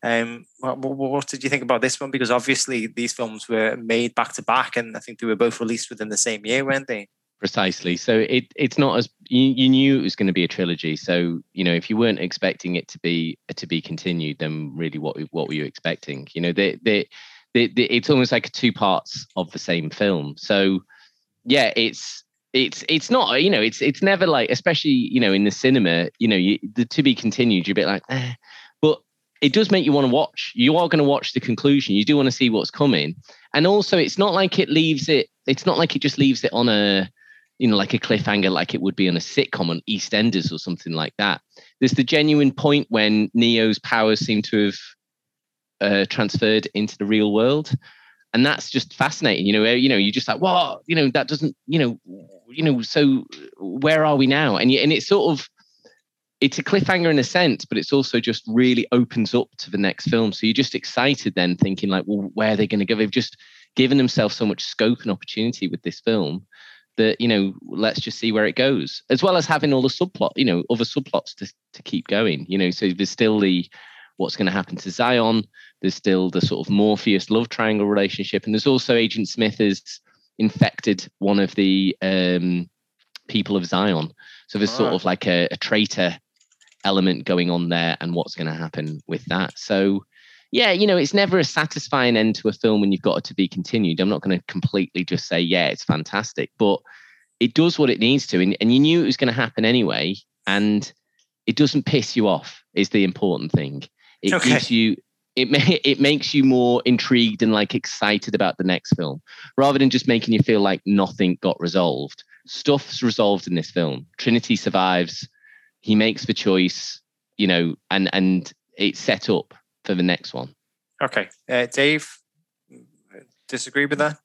Um, what, what, did you think about this one? Because obviously these films were made back to back, and I think they were both released within the same year, weren't they? Precisely. So it it's not as you, you knew it was going to be a trilogy. So you know if you weren't expecting it to be to be continued, then really what what were you expecting? You know they they the, the, it's almost like two parts of the same film. So yeah, it's it's it's not you know it's it's never like especially you know in the cinema you know you, the to be continued you're a bit like eh. but it does make you want to watch you are going to watch the conclusion you do want to see what's coming and also it's not like it leaves it it's not like it just leaves it on a you know like a cliffhanger like it would be on a sitcom on EastEnders or something like that there's the genuine point when Neo's powers seem to have uh, transferred into the real world. And that's just fascinating you know you know you just like well you know that doesn't you know you know so where are we now? And and it's sort of it's a cliffhanger in a sense but it's also just really opens up to the next film. So you're just excited then thinking like well where are they going to go? They've just given themselves so much scope and opportunity with this film that you know let's just see where it goes as well as having all the subplot you know other subplots to, to keep going you know so there's still the what's going to happen to Zion. There's still the sort of Morpheus love triangle relationship, and there's also Agent Smith has infected one of the um, people of Zion. So there's sort of like a, a traitor element going on there, and what's going to happen with that. So yeah, you know, it's never a satisfying end to a film when you've got it to be continued. I'm not going to completely just say, yeah, it's fantastic, but it does what it needs to, and, and you knew it was going to happen anyway, and it doesn't piss you off. Is the important thing. It Okay. gives you. It may, <laughs> it makes you more intrigued and like excited about the next film, rather than just making you feel like nothing got resolved. Stuff's resolved in this film. Trinity survives. He makes the choice, you know, and and it's set up for the next one. Okay, uh, Dave, disagree with that?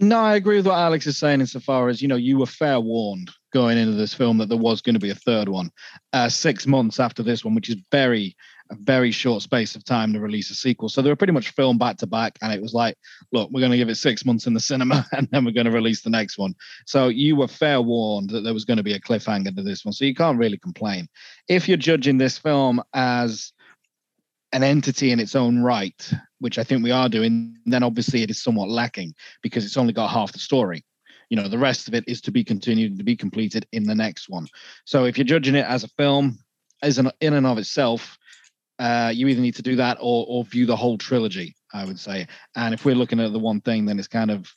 No, I agree with what Alex is saying insofar as, you know, you were fair warned going into this film that there was going to be a third one uh, six months after this one, which is very, a very short space of time to release a sequel. So they were pretty much filmed back to back. And it was like, look, we're going to give it six months in the cinema <laughs> and then we're going to release the next one. So you were fair warned that there was going to be a cliffhanger to this one. So you can't really complain. If you're judging this film as an entity in its own right, which I think we are doing, then obviously it is somewhat lacking because it's only got half the story. You know, the rest of it is to be continued to be completed in the next one. So if you're judging it as a film, as an in and of itself, uh, you either need to do that or or view the whole trilogy. I would say. And if we're looking at the one thing, then it's kind of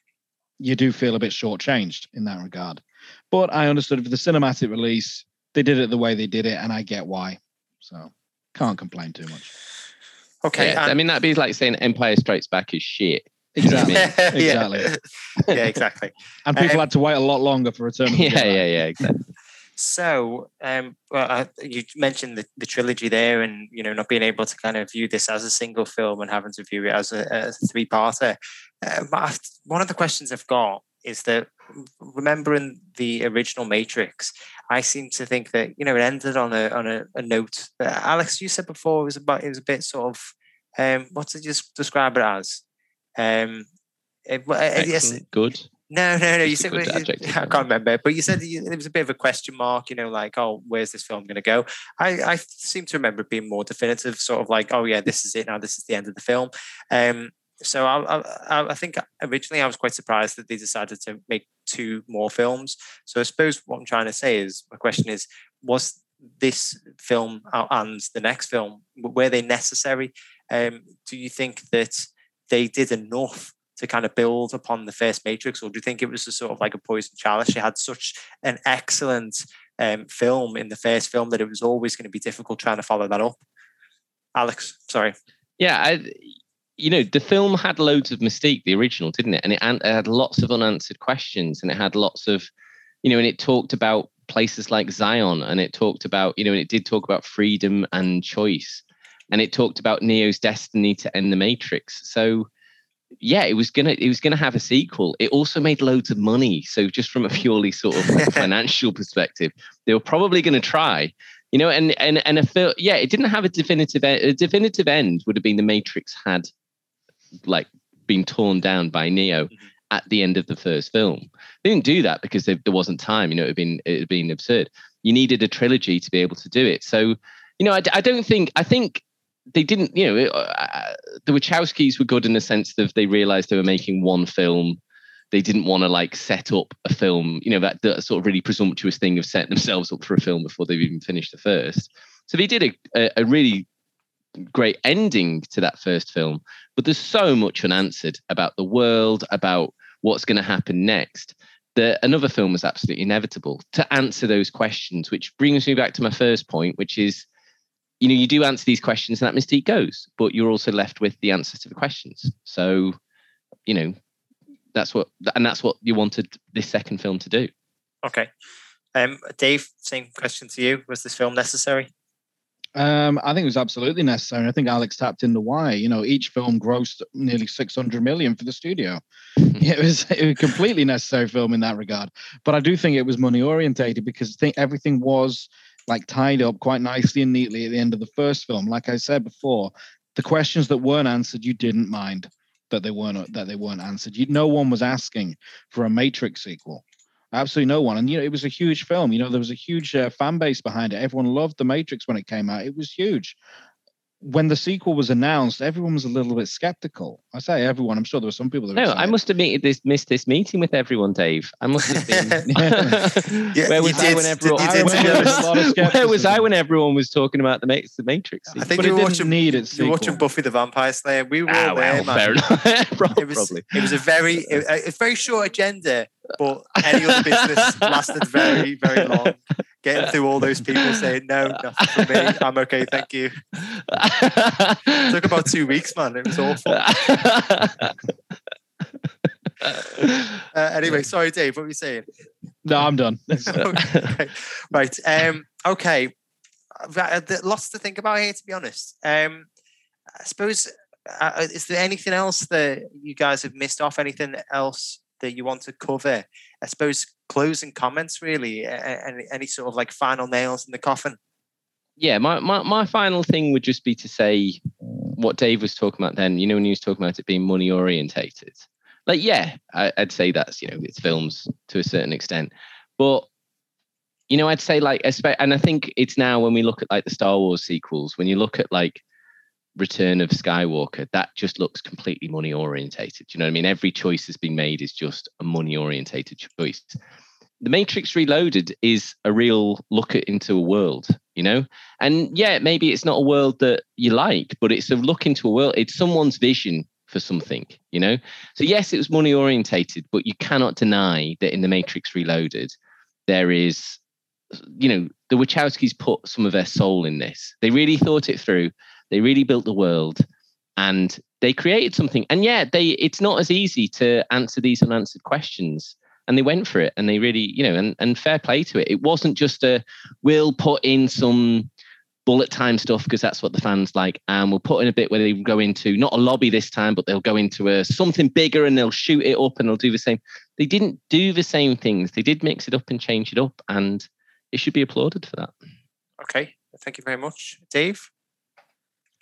you do feel a bit shortchanged in that regard. But I understood for the cinematic release, they did it the way they did it, and I get why. So can't complain too much. Okay, Yeah, I mean that'd be like saying Empire Strikes Back is shit. Exactly. <laughs> yeah. exactly. yeah, exactly. And people Um, had to wait a lot longer for Return of the <laughs> yeah, Jedi. yeah, yeah, exactly. So, um, well, I, you mentioned the, the trilogy there, and you know, not being able to kind of view this as a single film and having to view it as a, a three-parter. Uh, but one of the questions I've got is that remembering the original Matrix, I seem to think that you know it ended on a on a, a note. Uh, Alex, you said before it was about it was a bit sort of um, what did you describe it as? Um, it, yes, good. No, no, no. You said adjective, I can't remember, but you said you, there was a bit of a question mark. You know, like, oh, where's this film going to go? I, I seem to remember it being more definitive, sort of like, oh yeah, this is it now. This is the end of the film. Um, so I, I, I think originally I was quite surprised that they decided to make two more films. So I suppose what I'm trying to say is, my question is, was this film uh, and the next film were they necessary? Um, do you think that they did enough to kind of build upon the first Matrix, or do you think it was a sort of like a poison chalice? She had such an excellent um, film in the first film that it was always going to be difficult trying to follow that up. Alex, sorry. Yeah, I, you know, the film had loads of mystique, the original, didn't it? And it, it had lots of unanswered questions, and it had lots of, you know, and it talked about places like Zion, and it talked about, you know, and it did talk about freedom and choice, and it talked about Neo's destiny to end the Matrix. So, yeah, it was gonna it was gonna have a sequel. It also made loads of money. So, just from a <laughs> purely sort of <laughs> financial perspective, they were probably to try you know and and and a film yeah it didn't have a definitive e- a definitive end would have been the matrix had like been torn down by neo Mhm. at the end of the first film they didn't do that because there there wasn't time you know it had been it had been absurd you needed a trilogy to be able to do it so you know I don't think i think they didn't you know it- uh, the wachowskis were good in the sense that they realized they were making one film they didn't want to like set up a film, you know, that, that sort of really presumptuous thing of setting themselves up for a film before they've even finished the first. So they did a, a really great ending to that first film, but there's so much unanswered about the world, about what's going to happen next. That another film was absolutely inevitable to answer those questions, which brings me back to my first point, which is, you know, you do answer these questions and that mystique goes, but you're also left with the answers to the questions. So, you know, that's what and that's what you wanted this second film to do Okay. Um, Dave, same question to you. Was this film necessary? Um, I think it was absolutely necessary. I think Alex tapped into why. You know, each film grossed nearly 600 million for the studio. it was it was a completely necessary film in that regard. But I do think it was money orientated because I think everything was like tied up quite nicely and neatly at the end of the first film. Like I said before, the questions that weren't answered, you didn't mind that they weren't that they weren't answered. You, no one was asking for a Matrix sequel. Absolutely no one. And you know, it was a huge film. You know, there was a huge uh, fan base behind it. Everyone loved the Matrix when it came out. It was huge. When the sequel was announced, everyone was a little bit skeptical. I say everyone. I'm sure there were some people that. Were no i must have meet this, missed this meeting with everyone dave i must have been <laughs> <laughs> Yeah, where you was i did- when everyone did see where, was, where was i when everyone was talking about the, Ma- the matrix I sequel? think But you were didn't watching, need its you were watching. Buffy the Vampire Slayer. We were ah, all there, well, man. fair enough <laughs> It was, probably it was a very, it, it's very short agenda, but any other business lasted very, very long. Getting through all those people <laughs> saying no, nothing for me. I'm okay, thank you. It <laughs> took about two weeks, man. It was awful. <laughs> Uh, anyway, sorry, Dave. What were you saying? No, I'm done. okay. Right. Um, okay. Uh, lots to think about here, to be honest. Um, I suppose, uh, uh, is there anything else that you guys have missed off? Anything else that you want to cover? I suppose closing comments, really. Any, any sort of like final nails in the coffin? Yeah, my, my, my final thing would just be to say what Dave was talking about then, you know, when he was talking about it being money orientated like yeah I, would say that's you know it's films to a certain extent but you know i'd say like and i think it's now when we look at like the star wars sequels when you look at like return of skywalker that just looks completely money orientated you know what i mean every choice that's been made is just a money orientated choice the matrix reloaded is a real look at into a world you know and yeah maybe it's not a world that you like but it's a look into a world it's someone's vision for something, you know? So, yes, it was money orientated, but you cannot deny that in The Matrix Reloaded, there is, you know, the Wachowskis put some of their soul in this. They really thought it through, they really built the world and they created something. And yeah, they it's not as easy to answer these unanswered questions. And they went for it and they really, you know, and, and fair play to it. It wasn't just a we'll put in some bullet time stuff because that's what the fans like. And we'll put in a bit where they go into not a lobby this time, but they'll go into a something bigger and they'll shoot it up and they'll do the same. They didn't do the same things. They did mix it up and change it up, and it should be applauded for that. Okay, thank you very much, Dave.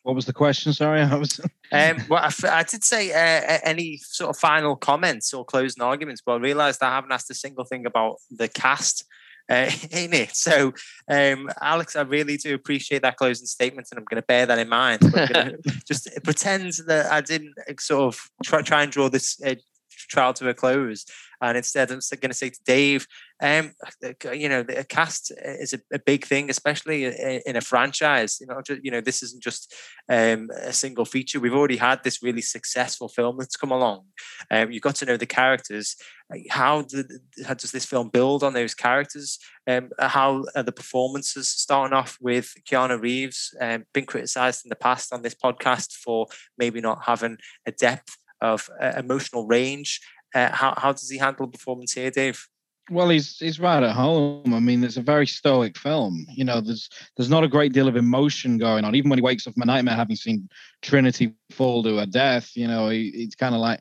What was the question? Sorry, <laughs> I was. um, well, I, I, did say uh, any sort of final comments or closing arguments, but I realised I haven't asked a single thing about the cast uh, <laughs> in it. So, um, Alex, I really do appreciate that closing statement, and I'm going to bear that in mind. <laughs> just pretend that I didn't uh, sort of try, try and draw this uh, trial to a close. And instead, I'm going to say to Dave, um, you know, a cast is a, a, big thing, especially in a franchise. You know, you know, this isn't just um, a single feature. We've already had this really successful film that's come along. Um, you've got to know the characters. How, did, how does this film build on those characters? Um, how are the performances starting off with Keanu Reeves? Um, been criticised in the past on this podcast for maybe not having a depth of uh, emotional range. Uh, how how does he handle performance here, Dave? Well, he's he's right at home. I mean, it's a very stoic film. You know, there's there's not a great deal of emotion going on. Even when he wakes up from a nightmare, having seen Trinity fall to her death, you know, he, he's kind of like,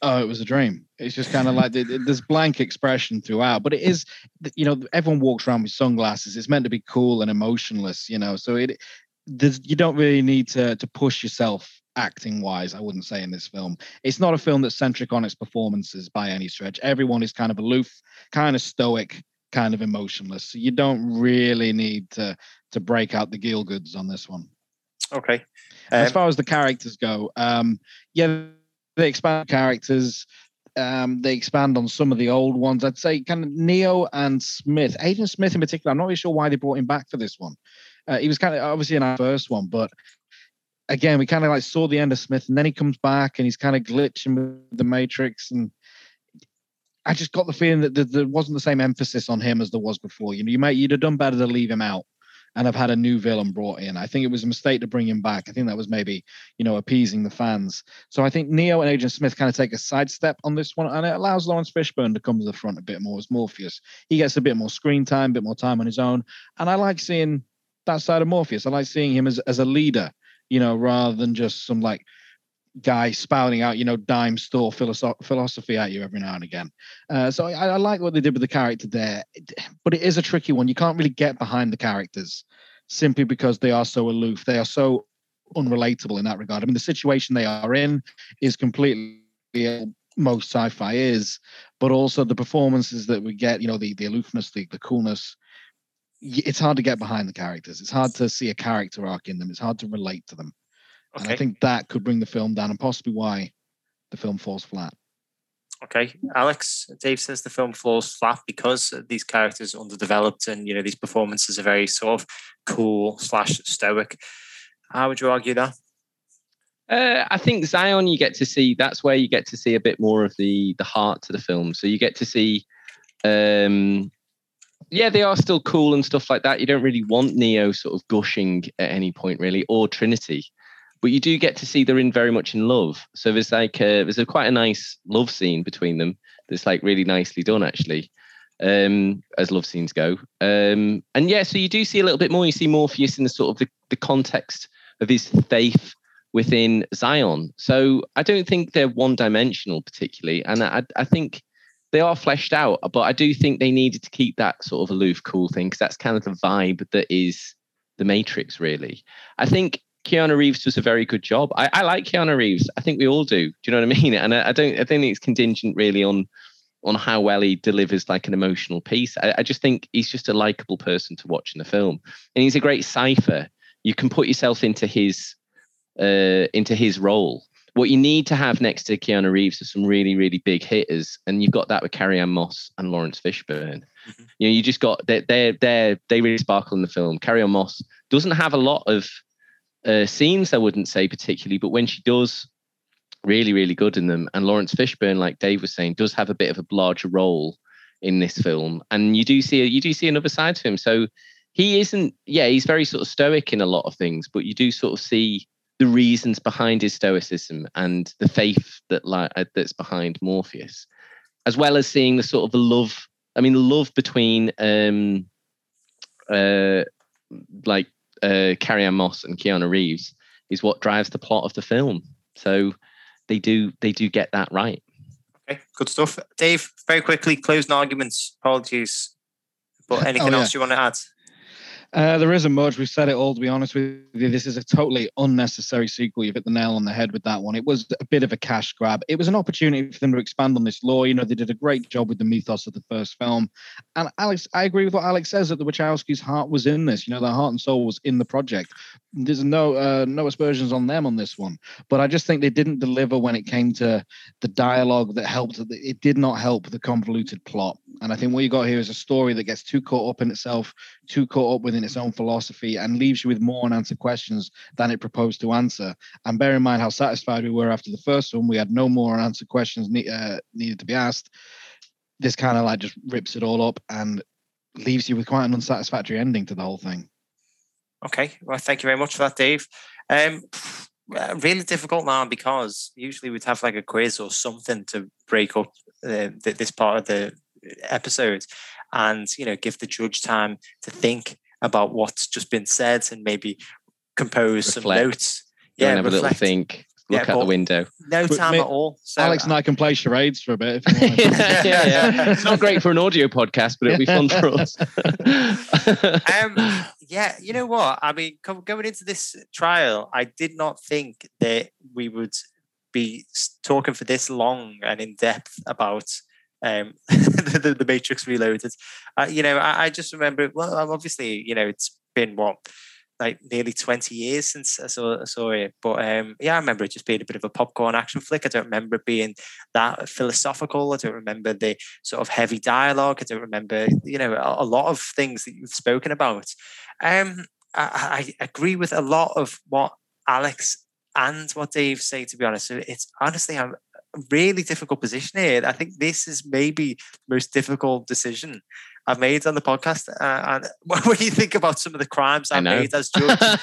oh, it was a dream. It's just kind of like this blank expression throughout. But it is, you know, everyone walks around with sunglasses. It's meant to be cool and emotionless, you know. So it, you don't really need to to push yourself acting wise, I wouldn't say in this film. It's not a film that's centric on its performances by any stretch. Everyone is kind of aloof, kind of stoic, kind of emotionless. So you don't really need to to break out the Gielguds on this one. Okay. Um, as far as the characters go, um, yeah, they expand characters. Um, they expand on some of the old ones. I'd say kind of Neo and Smith, Agent Smith in particular. I'm not really sure why they brought him back for this one. Uh, he was kind of obviously in our first one, but again, we kind of like saw the end of Smith, and then he comes back and he's kind of glitching with the Matrix, and I just got the feeling that there wasn't the same emphasis on him as there was before. You know, you might you'd have done better to leave him out and have had a new villain brought in. I think it was a mistake to bring him back. I think that was maybe you know appeasing the fans. So I think Neo and Agent Smith kind of take a sidestep on this one, and it allows Laurence Fishburne to come to the front a bit more as Morpheus. He gets a bit more screen time, a bit more time on his own, and I like seeing that side of Morpheus. I like seeing him as as a leader you know, rather than just some like guy spouting out, you know, dime store philosoph- philosophy at you every now and again. Uh, so I, I, like what they did with the character there, but it is a tricky one. You can't really get behind the characters simply because they are so aloof. They are so unrelatable in that regard. I mean, the situation they are in is completely most sci-fi is, but also the performances that we get, you know, the the aloofness, the the coolness, it's hard to get behind the characters. It's hard to see a character arc in them. It's hard to relate to them. Okay. And I think that could bring the film down and possibly why the film falls flat. Okay, Alex, Dave says the film falls flat because these characters are underdeveloped and you know these performances are very sort of cool slash stoic. How would you argue that? Uh, I think Zion, you get to see. That's where you get to see a bit more of the the heart to the film. So you get to see, um, yeah, they are still cool and stuff like that. You don't really want Neo sort of gushing at any point, really, or Trinity, but you do get to see they're in very much in love. So there's like a, there's a quite a nice love scene between them. That's like really nicely done, actually um, as love scenes go. Um, and yeah, so you do see a little bit more. You see Morpheus in the sort of the, the context of his faith within Zion. So I don't think they're one dimensional particularly. And I, I think they are fleshed out, but I do think they needed to keep that sort of aloof, cool thing because that's kind of the vibe that is the Matrix, really. I think Keanu Reeves does a very good job. I, I like Keanu Reeves. I think we all do. Do you know what I mean? And I, I don't. I think it's contingent really on on how well he delivers like an emotional piece. I, I just think he's just a likable person to watch in the film, and he's a great cipher. You can put yourself into his uh, into his role. What you need to have next to Keanu Reeves are some really, really big hitters, and you've got that with Carrie Ann Moss and Laurence Fishburne. Mm-hmm. You know, you just got they they they they really sparkle in the film. Carrie Ann Moss doesn't have a lot of uh, scenes, I wouldn't say particularly, but when she does, really, really good in them. And Laurence Fishburne, like Dave was saying, does have a bit of a larger role in this film. And you do see you do see another side to him. So he isn't, yeah, he's very sort of stoic in a lot of things, but you do sort of see the reasons behind his stoicism and the faith that like uh, that's behind Morpheus, as well as seeing the sort of the love. I mean, the love between um, uh, like uh, Carrie Ann Moss and Keanu Reeves is what drives the plot of the film. So they do they do get that right. Okay, good stuff. Dave, very quickly, closing arguments. Apologies, but <laughs> anything oh, yeah. else you want to add? Uh, there isn't much. We've said it all, to be honest with you. This is a totally unnecessary sequel. You've hit the nail on the head with that one. It was a bit of a cash grab. It was an opportunity for them to expand on this lore. You know, they did a great job with the mythos of the first film. And Alex, I agree with what Alex says that the Wachowskis' heart was in this. You know, their heart and soul was in the project. There's no uh, no aspersions on them on this one. But I just think they didn't deliver when it came to the dialogue that helped. It did not help the convoluted plot. And I think what you got here is a story that gets too caught up in itself, too caught up within its own philosophy, and leaves you with more unanswered questions than it proposed to answer. And bear in mind how satisfied we were after the first one, we had no more unanswered questions ne- uh, needed to be asked. This kind of like just rips it all up and leaves you with quite an unsatisfactory ending to the whole thing. Okay, well, thank you very much for that, Dave. Um, really difficult now because usually we'd have like a quiz or something to break up uh, this part of the episode and you know give the judge time to think about what's just been said and maybe compose reflect. some notes yeah have reflect. a little think look yeah, out the window. no time at all so, alex and i can play charades for a bit <laughs> yeah, yeah, yeah, it's not great for an audio podcast but it'll be fun for us. <laughs> Um, yeah you know what? I mean going into this trial i did not think that we would be talking for this long and in depth about um, <laughs> the, the, Matrix Reloaded. Uh, you know, I, I, just remember. Well, obviously, you know, it's been what like nearly 20 years since I saw, I saw it. But um, yeah, I remember it just being a bit of a popcorn action flick. I don't remember it being that philosophical. I don't remember the sort of heavy dialogue. I don't remember, you know, a, a lot of things that you've spoken about. Um, I, I agree with a lot of what Alex and what Dave say, to be honest. It's honestly, I'm really difficult position here. I think this is maybe the most difficult decision I've made on the podcast. Uh, and <laughs> when you think about some of the crimes I've made as judge, <laughs> <laughs>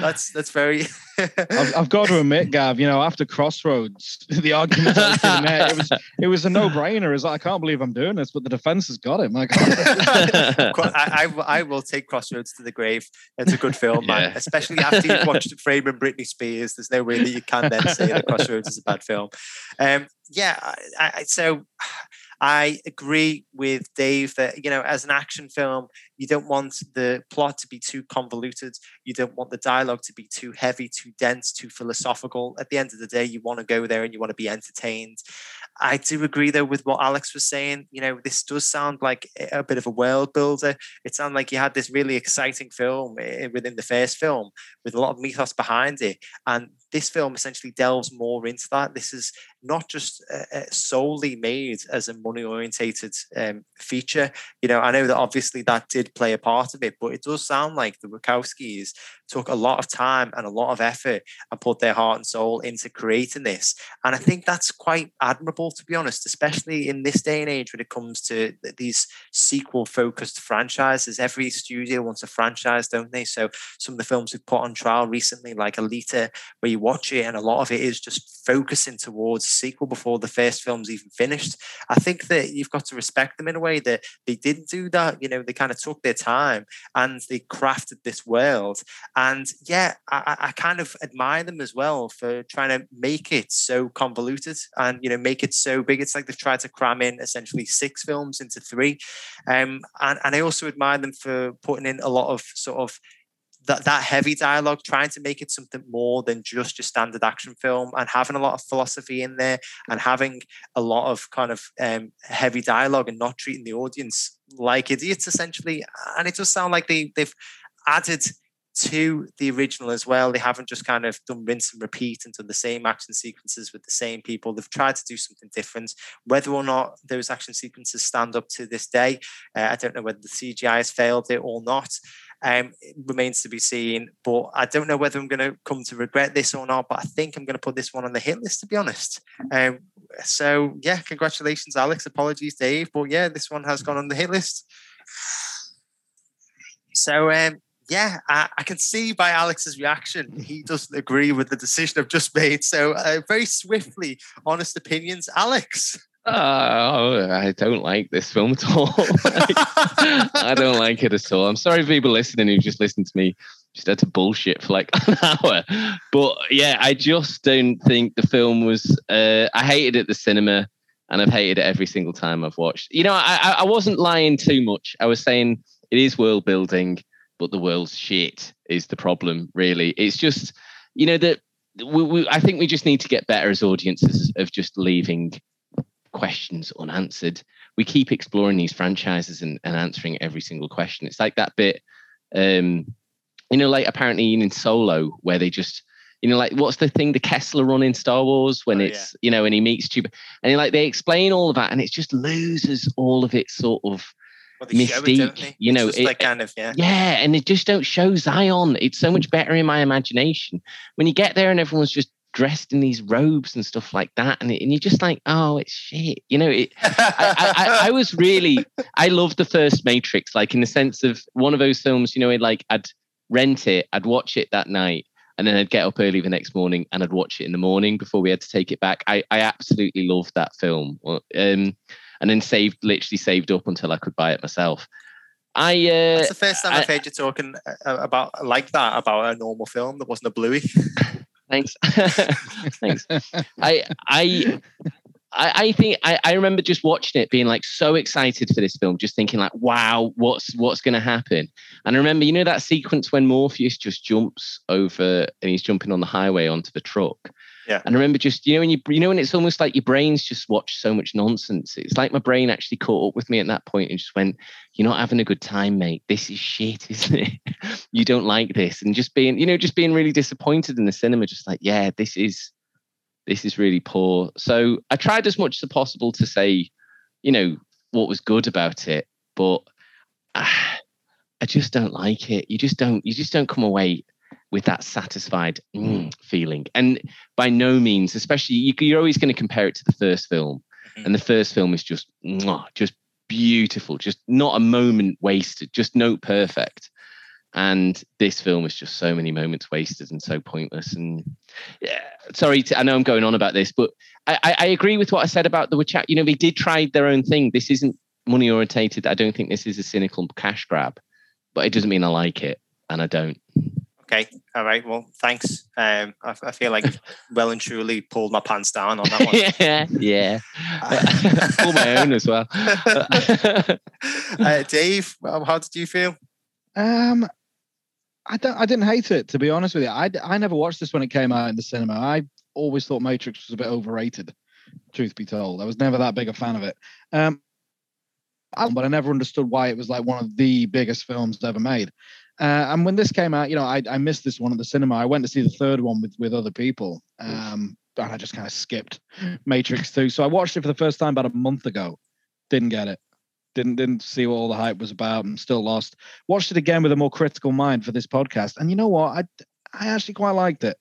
that's that's very. I've, I've, got to admit, Gav. You know, after Crossroads, the argument there, it was it was a no brainer. Is like, I can't believe I'm doing this, but the defense has got it. My God. I, I, I will take Crossroads to the grave. It's a good film, yeah. man. Especially after you've watched Framing Britney Spears. There's no way that you can then say that Crossroads is a bad film. Um, yeah, I, I, so I agree with Dave that, you know, as an action film, you don't want the plot to be too convoluted. You don't want the dialogue to be too heavy, too dense, too philosophical. At the end of the day, you want to go there and you want to be entertained. I do agree, though, with what Alex was saying. You know, this does sound like a bit of a world builder. It sounded like you had this really exciting film eh, within the first film with a lot of mythos behind it. And this film essentially delves more into that. This is not just uh, solely made as a money orientated um, feature. You know, I know that obviously that did play a part of it, but it does sound like the Wachowskis took a lot of time and a lot of effort and put their heart and soul into creating this. And I think that's quite admirable, to be honest, especially in this day and age when it comes to these sequel focused franchises. Every studio wants a franchise, don't they? So some of the films we've put on trial recently, like Alita, where you watch it and a lot of it is just focusing towards sequel before the first film's even finished. I think that you've got to respect them in a way that they didn't do that. You know, they kind of took their time and they crafted this world and yeah, I, I, kind of admire them as well for trying to make it so convoluted and you know make it so big. It's like they've tried to cram in essentially six films into three, um, and and I also admire them for putting in a lot of sort of that, that heavy dialogue, trying to make it something more than just your standard action film and having a lot of philosophy in there and having a lot of kind of um, heavy dialogue and not treating the audience like idiots essentially. And it does sound like they, they've added to the original as well. They haven't just kind of done rinse and repeat and done the same action sequences with the same people. They've tried to do something different. Whether or not those action sequences stand up to this day, uh, I don't know whether the CGI has failed it or not. Um, remains to be seen. But I don't know whether I'm going to come to regret this or not. But I think I'm going to put this one on the hit list, to be honest. Um, so yeah, congratulations, Alex. Apologies, Dave. But yeah, this one has gone on the hit list. So um, yeah, I, I, can see by Alex's reaction, he doesn't agree with the decision I've just made. So, uh, very swiftly, honest opinions. Alex. Uh, I don't like this film at all. <laughs> I don't like it at all. I'm sorry for people listening who just listened to me just had to bullshit for like <laughs> an hour. But yeah, I just don't think the film was. Uh, I hated it at the cinema, and I've hated it every single time I've watched. You know, I, I wasn't lying too much. I was saying it is world building but the world's shit is the problem. Really, it's just you know that we, we, I think we just need to get better as audiences of just leaving questions unanswered. We keep exploring these franchises and, and answering every single question. It's like that bit, um, you know, like apparently in Solo where they just you know, like what's the thing the Kessel run in Star Wars when oh, it's yeah. you know, when he meets Chewbacca, and like they explain all of that, and it just loses all of its sort of well, mystique. It, you know, it, like kind of yeah, yeah, and it just don't show Zion. It's so much better in my imagination when you get there and everyone's just dressed in these robes and stuff like that, and, and you're just like, oh, it's shit. You know, it, I, I, I, was really, I loved the first Matrix, like in the sense of one of those films. You know, like I'd rent it, I'd watch it that night. And then I'd get up early the next morning and I'd watch it in the morning before we had to take it back. I, I absolutely loved that film. Um, and then saved literally saved up until I could buy it myself. I uh, that's the first time I, have heard you talking uh, about like that about a normal film that wasn't a bluey. <laughs> Thanks, <laughs> thanks. I I. I, think I, I remember just watching it, being like so excited for this film, just thinking like, "Wow, what's what's going to happen?" And I remember, you know, that sequence when Morpheus just jumps over and he's jumping on the highway onto the truck, yeah. And I remember just, you know, when you, you know, when it's almost like your brain's just watched so much nonsense. It's like my brain actually caught up with me at that point and just went, you're not having a good time, mate. This is shit, <laughs> isn't it? you don't like this. And just being, you know, just being really disappointed in the cinema, just like, yeah, this is, this is really poor. So I tried as much as possible to say, you know, what was good about it, but uh, I just don't like it. You just don't, you just don't come away with that satisfied mm, feeling. And by no means, especially you, are always going to compare it to the first film, mm-hmm. and the first film is just just beautiful, just not a moment wasted, just note perfect. And this film is just so many moments wasted and so pointless. And yeah, sorry, to, I know I'm going on about this, but I, I, agree with what I said about the chat. You know, they did try their own thing. This isn't money orientated. I don't think this is a cynical cash grab, but it doesn't mean I like it, and I don't. Okay. All right. Well, thanks. Um, I, I feel like <laughs> well and truly pulled my pants down on that one. <laughs> yeah. Yeah. <laughs> Pull my own as well. uh, Dave, how did you feel? Um, I don't. I didn't hate it to be honest with you. I I never watched this when it came out in the cinema. I always thought Matrix was a bit overrated. Truth be told, I was never that big a fan of it. Um, but I never understood why it was like one of the biggest films ever made. Uh, and when this came out, you know, I, I missed this one at the cinema. I went to see the third one with with other people. Um, and I just kind of skipped Matrix 2. So I watched it for the first time about a month ago. Didn't get it. Didn't didn't see what all the hype was about and still lost. Watched it again with a more critical mind for this podcast. And you know what? I I actually quite liked it.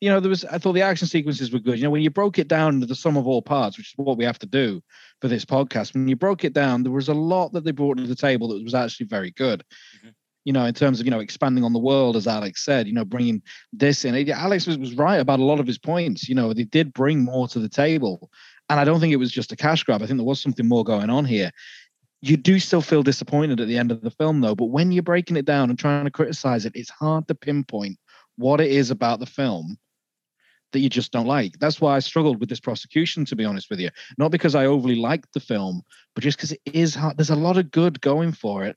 You know, there was I thought the action sequences were good. You know, when you broke it down into the sum of all parts, which is what we have to do for this podcast, when you broke it down, there was a lot that they brought to the table that was actually very good. Mm-hmm you know, in terms of, you know, expanding on the world, as Alex said, you know, bringing this in. Alex was, was right about a lot of his points. You know, they did bring more to the table. And I don't think it was just a cash grab. I think there was something more going on here. You do still feel disappointed at the end of the film, though. But when you're breaking it down and trying to criticize it, it's hard to pinpoint what it is about the film that you just don't like. That's why I struggled with this prosecution, to be honest with you. Not because I overly liked the film, but just because it is hard. There's a lot of good going for it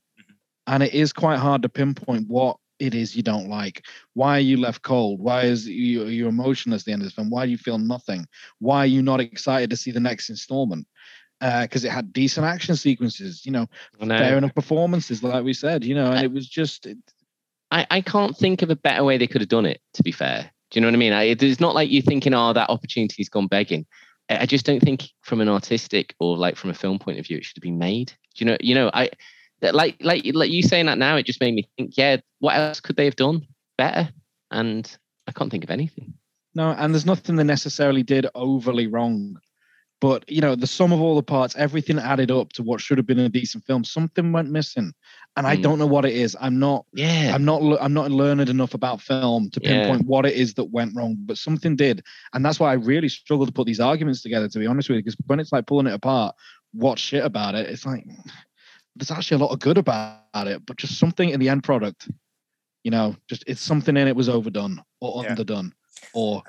and it is quite hard to pinpoint what it is you don't like. Why are you left cold? Why is you you emotionless at the end of the film? Why do you feel nothing? Why are you not excited to see the next installment? Because uh, it had decent action sequences, you know, fair enough performances, like we said, you know, and I, it was just. It, I I can't think of a better way they could have done it. To be fair, do you know what I mean? I, it's not like you thinking, oh, that opportunity's gone begging. I just don't think from an artistic or like from a film point of view, it should have been made. Do you know? You know, I like like like you saying that now, it just made me think. Yeah, what else could they have done better? And I can't think of anything. No, and there's nothing they necessarily did overly wrong. But you know, the sum of all the parts, everything added up to what should have been a decent film. Something went missing, and mm. I don't know what it is. I'm not. Yeah. I'm not. I'm not learned enough about film to pinpoint yeah. what it is that went wrong. But something did, and that's why I really struggle to put these arguments together. To be honest with you, because when it's like pulling it apart, what shit about it? It's like there's actually a lot of good about it, but just something in the end product, you know, just it's something in it was overdone or yeah. underdone or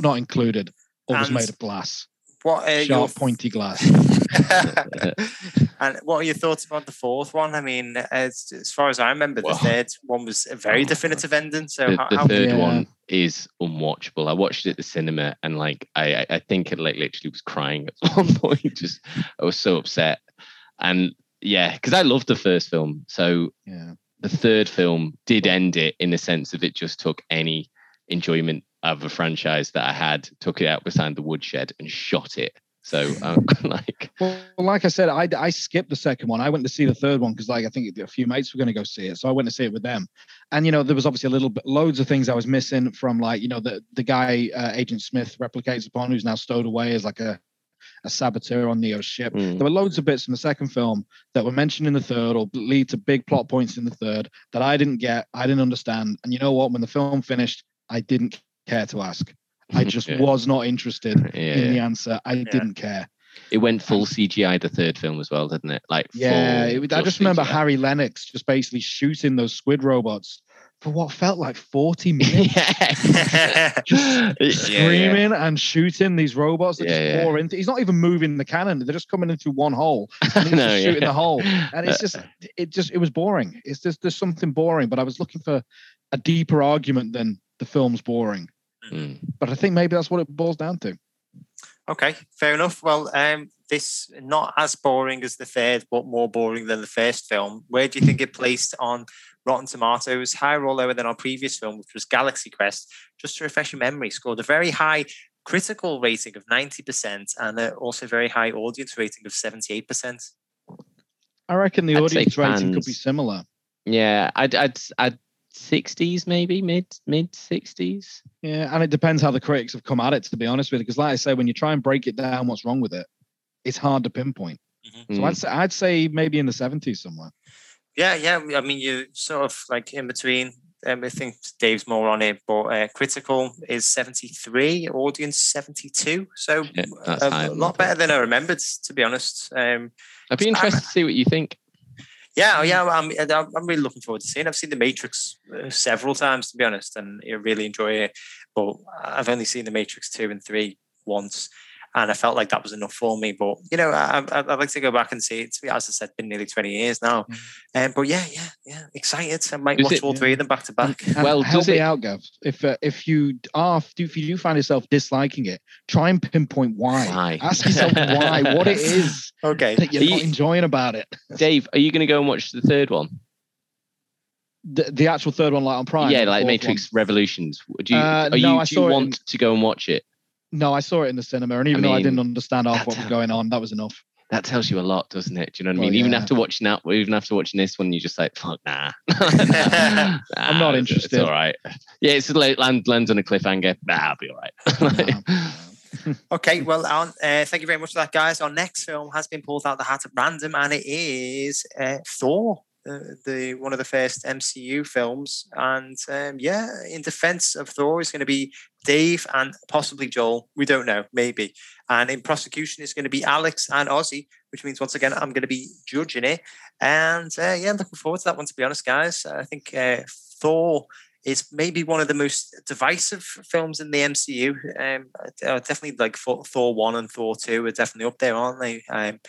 not included or and was made of glass. What are sharp, your... pointy glass? <laughs> and what are your thoughts about the fourth one? I mean, as, as far as I remember, the third one was a very oh, definitive ending. So the, how, the third yeah. one is unwatchable. I watched it at the cinema, and like I, I think it like literally was crying at <laughs> one point. Just I was so upset, and yeah, because I loved the first film. So yeah. the third film did end it in the sense of it just took any enjoyment of a franchise that I had, took it out behind the woodshed and shot it. So, <laughs> um, <laughs> like, well, like I said, I, I skipped the second one. I went to see the third one because, like, I think a few mates were going to go see it, so I went to see it with them. And you know, there was obviously a little bit, loads of things I was missing from, like, you know, the the guy uh, Agent Smith replicates upon, who's now stowed away as like a a saboteur on Neo's ship. Mm. There were loads of bits in the second film that were mentioned in the third or lead to big plot points in the third that I didn't get, I didn't understand. And you know what? When the film finished, I didn't care to ask. I <laughs> just yeah. was not interested <laughs> yeah. in the answer. I yeah. didn't care. It went full CGI the third film as well, didn't it? Like yeah, it, I just remember Harry Lennix just basically shooting those squid robots for what felt like 40 <laughs> minutes. <laughs> just screaming yeah. and shooting these robots that yeah, just pour into. He's not even moving the cannon. They're just coming into one hole. <laughs> And he's no, just shooting the hole. And it's just it just it was boring. It's just there's something boring. But I was looking for a deeper argument than the film's boring. Mm. But I think maybe that's what it boils down to. Okay, fair enough. Well, um, this not as boring as the third, but more boring than the first film. Where do you think it placed on Rotten Tomatoes, higher or lower than our previous film, which was Galaxy Quest. Just to refresh your memory, scored a very high critical rating of 90% and also very high audience rating of 78%. I reckon the I'd audience rating could be similar. Yeah, I'd, I'd, I'd 60s maybe mid mid 60s yeah and it depends how the critics have come at it to be honest with you because like i say when you try and break it down what's wrong with it it's hard to pinpoint mm-hmm. so I'd, say, I'd say maybe in the 70s somewhere yeah, yeah. I mean, you sort of like in between. Um, I think Dave's more on it, but uh, critical is 73, audience 72. So yeah, a, a lot better than I remembered, to be honest. Um, I'd be interested I'm, to see what you think. Yeah, oh, yeah. I'm, I'm really looking forward to seeing. I've seen The Matrix uh, several times, to be honest, and I really enjoy it. But I've only seen The Matrix 2 and 3 once and I felt like that was enough for me. But you know, I, would like to go back and see it. As I said, it's been nearly twenty years now. Mm. Um, but yeah, yeah, yeah, excited. I might watch it, all three of them back to back. well, help me out, Gav. If uh, if you are if you do find yourself disliking it, try and pinpoint why. why? Ask yourself why. What it <laughs> is. Okay. That you're not enjoying about it. Dave, are you going to go and watch the third one? The, the actual third one, like on Prime. Yeah, like Matrix one. Revolutions. Do you, uh, no, you, do you want it in... to go and watch it? No, I saw it in the cinema, and even I though I didn't understand half what was going on, that was enough. That tells you a lot, doesn't it? Do you know what I Well, mean? Even after watching that, even after watching this one, you're just like, fuck, nah. <laughs> <laughs> I'm not interested. It's all right. Yeah, it's like land lands on a cliffhanger. Nah, I'll be all right. <laughs> Okay, well, uh, thank you very much for that, guys. Our next film has been pulled out the hat at random, and it is uh, Thor, the one of the first MCU films. And um, yeah, in defense of Thor is going to be Dave and possibly Joel. We don't know, maybe. And in prosecution is going to be Alex and Ozzy, which means once again I'm going to be judging it. And uh, yeah, I'm looking forward to that one. To be honest, guys, I think uh, Thor is maybe one of the most divisive films in the MCU. Um, definitely like Thor, Thor one and Thor two are definitely up there, aren't they? Um,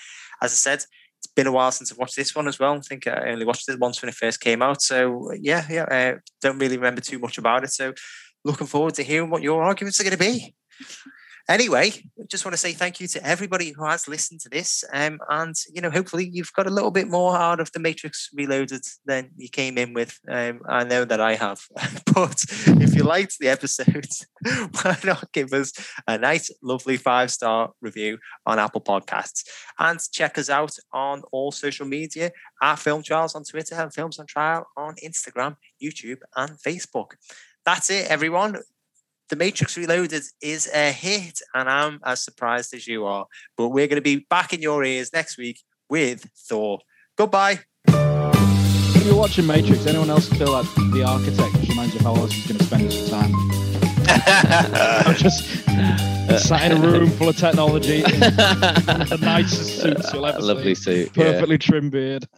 as I said, it's been a while since I've watched this one as well. I think I only watched it once when it first came out. So yeah, yeah, uh, don't really remember too much about it. So looking forward to hearing what your arguments are going to be. Anyway, just want to say thank you to everybody who has listened to this. Um, and, you know, hopefully you've got a little bit more out of The Matrix Reloaded than you came in with. Um, I know that I have. <laughs> but if you liked the episode, <laughs> why not give us a nice, lovely five star review on Apple Podcasts? And check us out on all social media at Film Trials on Twitter and Films on Trial on Instagram, YouTube, and Facebook. That's it, everyone. The Matrix Reloaded is a hit, and I'm as surprised as you are. But we're going to be back in your ears next week with Thor. Goodbye. If you're watching Matrix, anyone else feel like the architect just reminds you of how else he's going to spend his time? <laughs> I'm just sat in a room full of technology, <laughs> in the nicest suits you'll ever Lovely see, suit. yeah. perfectly trimmed beard. <laughs>